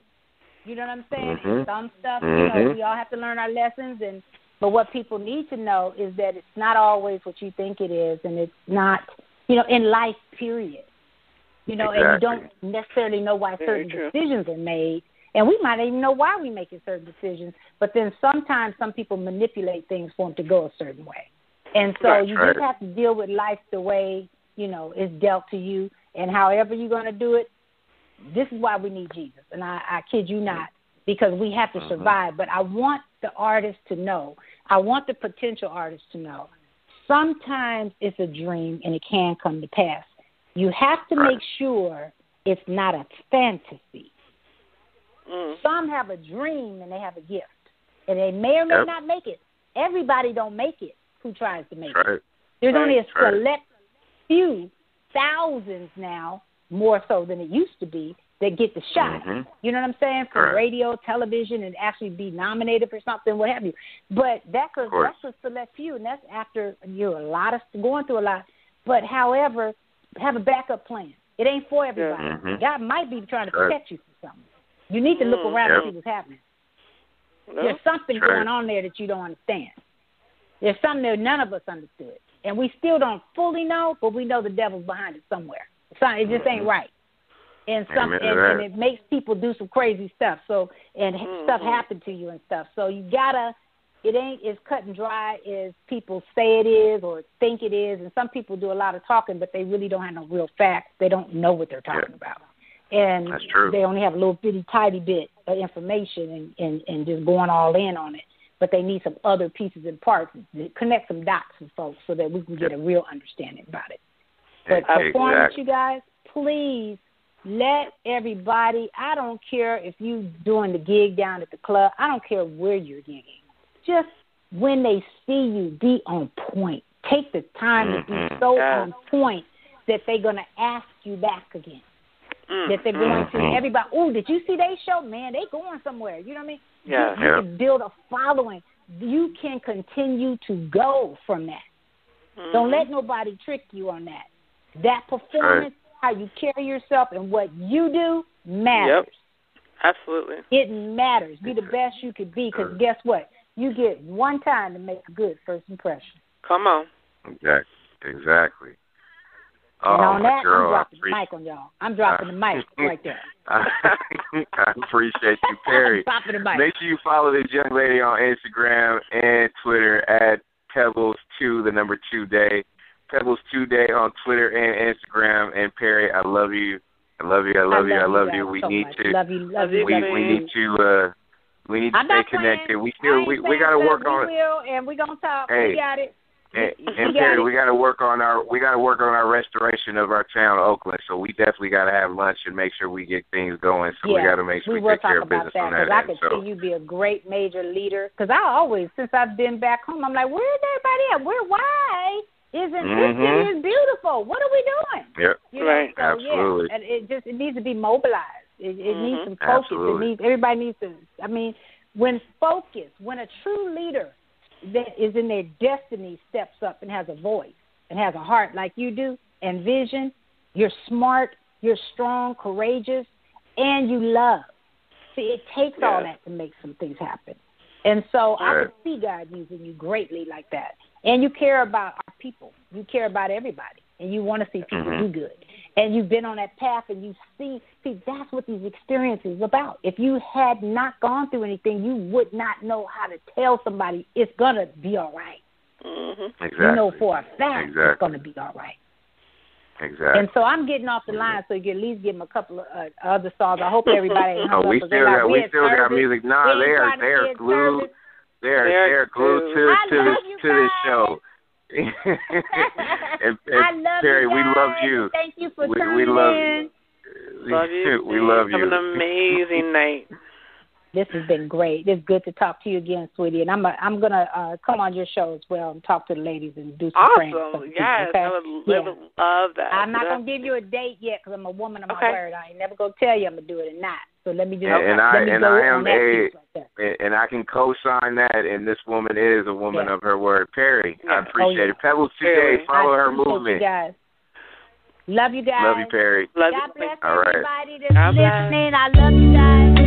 You know what I'm saying? Mhm. Some stuff, you know, Mhm. we all have to learn our lessons. And but what people need to know is that it's not always what you think it is, and it's not, you know, in life. Period. You know, and you don't necessarily know why Very certain true. decisions are made. And we might even know why we're making certain decisions, but then sometimes some people manipulate things for them to go a certain way. And so That's you right. just have to deal with life the way, you know, it's dealt to you. And however you're going to do it, this is why we need Jesus. And I, I kid you not, because we have to Mhm. survive. But I want the artist to know, I want the potential artist to know, sometimes it's a dream and it can come to pass. You have to Right. make sure it's not a fantasy. Mm. Some have a dream and they have a gift, and they may or may Yep. not make it. Everybody don't make it who tries to make That's it. There's Right, only a right. select few, thousands now, more so than it used to be, that get the shot. Mhm. You know what I'm saying? From Correct. radio, television, and actually be nominated for something, what have you. But that's a that's a select few, and that's after you're a lot of going through a lot. But however, have a backup plan. It ain't for everybody. Mhm. God might be trying to Right. protect you from something. You need to look Mm. around Yep. and see what's happening. No? There's something Right. going on there that you don't understand. There's something that none of us understood, and we still don't fully know, but we know the devil's behind it somewhere. So it just ain't Mhm. right, and some and, and it makes people do some crazy stuff. So and Mhm. stuff happen to you and stuff. So you gotta. It ain't as cut and dry as people say it is or think it is, and some people do a lot of talking, but they really don't have no real facts. They don't know what they're talking about, and That's true. they only have a little bitty tiny bit of information and, and, and just going all in on it. But they need some other pieces and parts to connect some dots with folks so that we can get a real understanding about it. But performance, Exactly. you guys, please let everybody. I don't care if you doing the gig down at the club. I don't care where you're gigging. Just when they see you, be on point. Take the time to be Mhm. so Yes. on point that they're gonna ask you back again Mm. that they're going to everybody. Oh, did you see they show? Man, they going somewhere. You know what I mean? Yes. You, you Yeah. can build a following. You can continue to go from that. Mhm. Don't let nobody trick you on that. That performance, how you carry yourself, and what you do matters. Absolutely. It matters. Be the best you could be, because guess what? You get one time to make a good first impression. Come on. Exactly. Exactly. Oh, and on my that, girl, I'm dropping I the mic on y'all. I'm dropping the mic right there. I appreciate you, Perri. dropping the mic. Make sure you follow this young lady on Instagram and Twitter at Pebbles2, the number two day. Pebbles2 day on Twitter and Instagram. And Perri, I love you. I love you. I love you. I love you. guys We so need much. to. Love you. Love Love you. you, We we need to. uh We need to I'm stay connected. playing. We still we we got to stuff. work on We will, and we gonna talk. Hey. We got it. And, and Perri, we got to work on our we got to work on our restoration of our town, Oakland. So we definitely got to have lunch and make sure we get things going. So we got to make sure we we, will take care of about business that on because that I could So see you be a great major leader. Because I always, since I've been back home, I'm like, where's everybody at? Where? Why isn't this Mhm. city is beautiful? What are we doing? yep, You know, Right. so, Absolutely. Yeah, and it just it needs to be mobilized. It, it needs some focus. Absolutely. It needs everybody needs to. I mean, when focus, when a true leader that is in their destiny steps up and has a voice and has a heart like you do and vision, you're smart, you're strong, courageous, and you love. See, it takes all that to make some things happen. And so I Right. could see God using you greatly like that. And you care about our people. You care about everybody. And you want to see people Mhm. do good. And you've been on that path and you see see that's what these experiences about. If you had not gone through anything, you would not know how to tell somebody it's gonna be all right. Mhm. exactly. You know for a fact Exactly. it's gonna be all right. Exactly. And so I'm getting off the line so you can at least give them a couple of uh, other songs. I hope everybody ain't hung oh, we still got we, we still got music. Nah, they are they are glued. They're they're, they're glued to I to this to this show. and, and I love Perri, you we love you. Thank you for We- tuning we love- in. Love you. we love you. Have an amazing night. This has been great. It's good to talk to you again, sweetie. And I'm a, I'm gonna uh, come on your show as well and talk to the ladies and do some pranks. Awesome. for the Yes, people, I okay? would, Yeah. I would love that. I'm not Yeah. gonna give you a date yet because I'm a woman of my Okay. word. I ain't never gonna tell you I'm gonna do it or not. So let me just And- and I- and I am a- piece right there. and, and I can co-sign that. And this woman is a woman Yeah. of her word. Perri, I oh, appreciate Oh, yeah. it. Pebbles Perri. today, follow I her movement. You guys. Love you guys. Love you, Perri. Love God you. bless All right. everybody that's God bless. listening. I love you guys.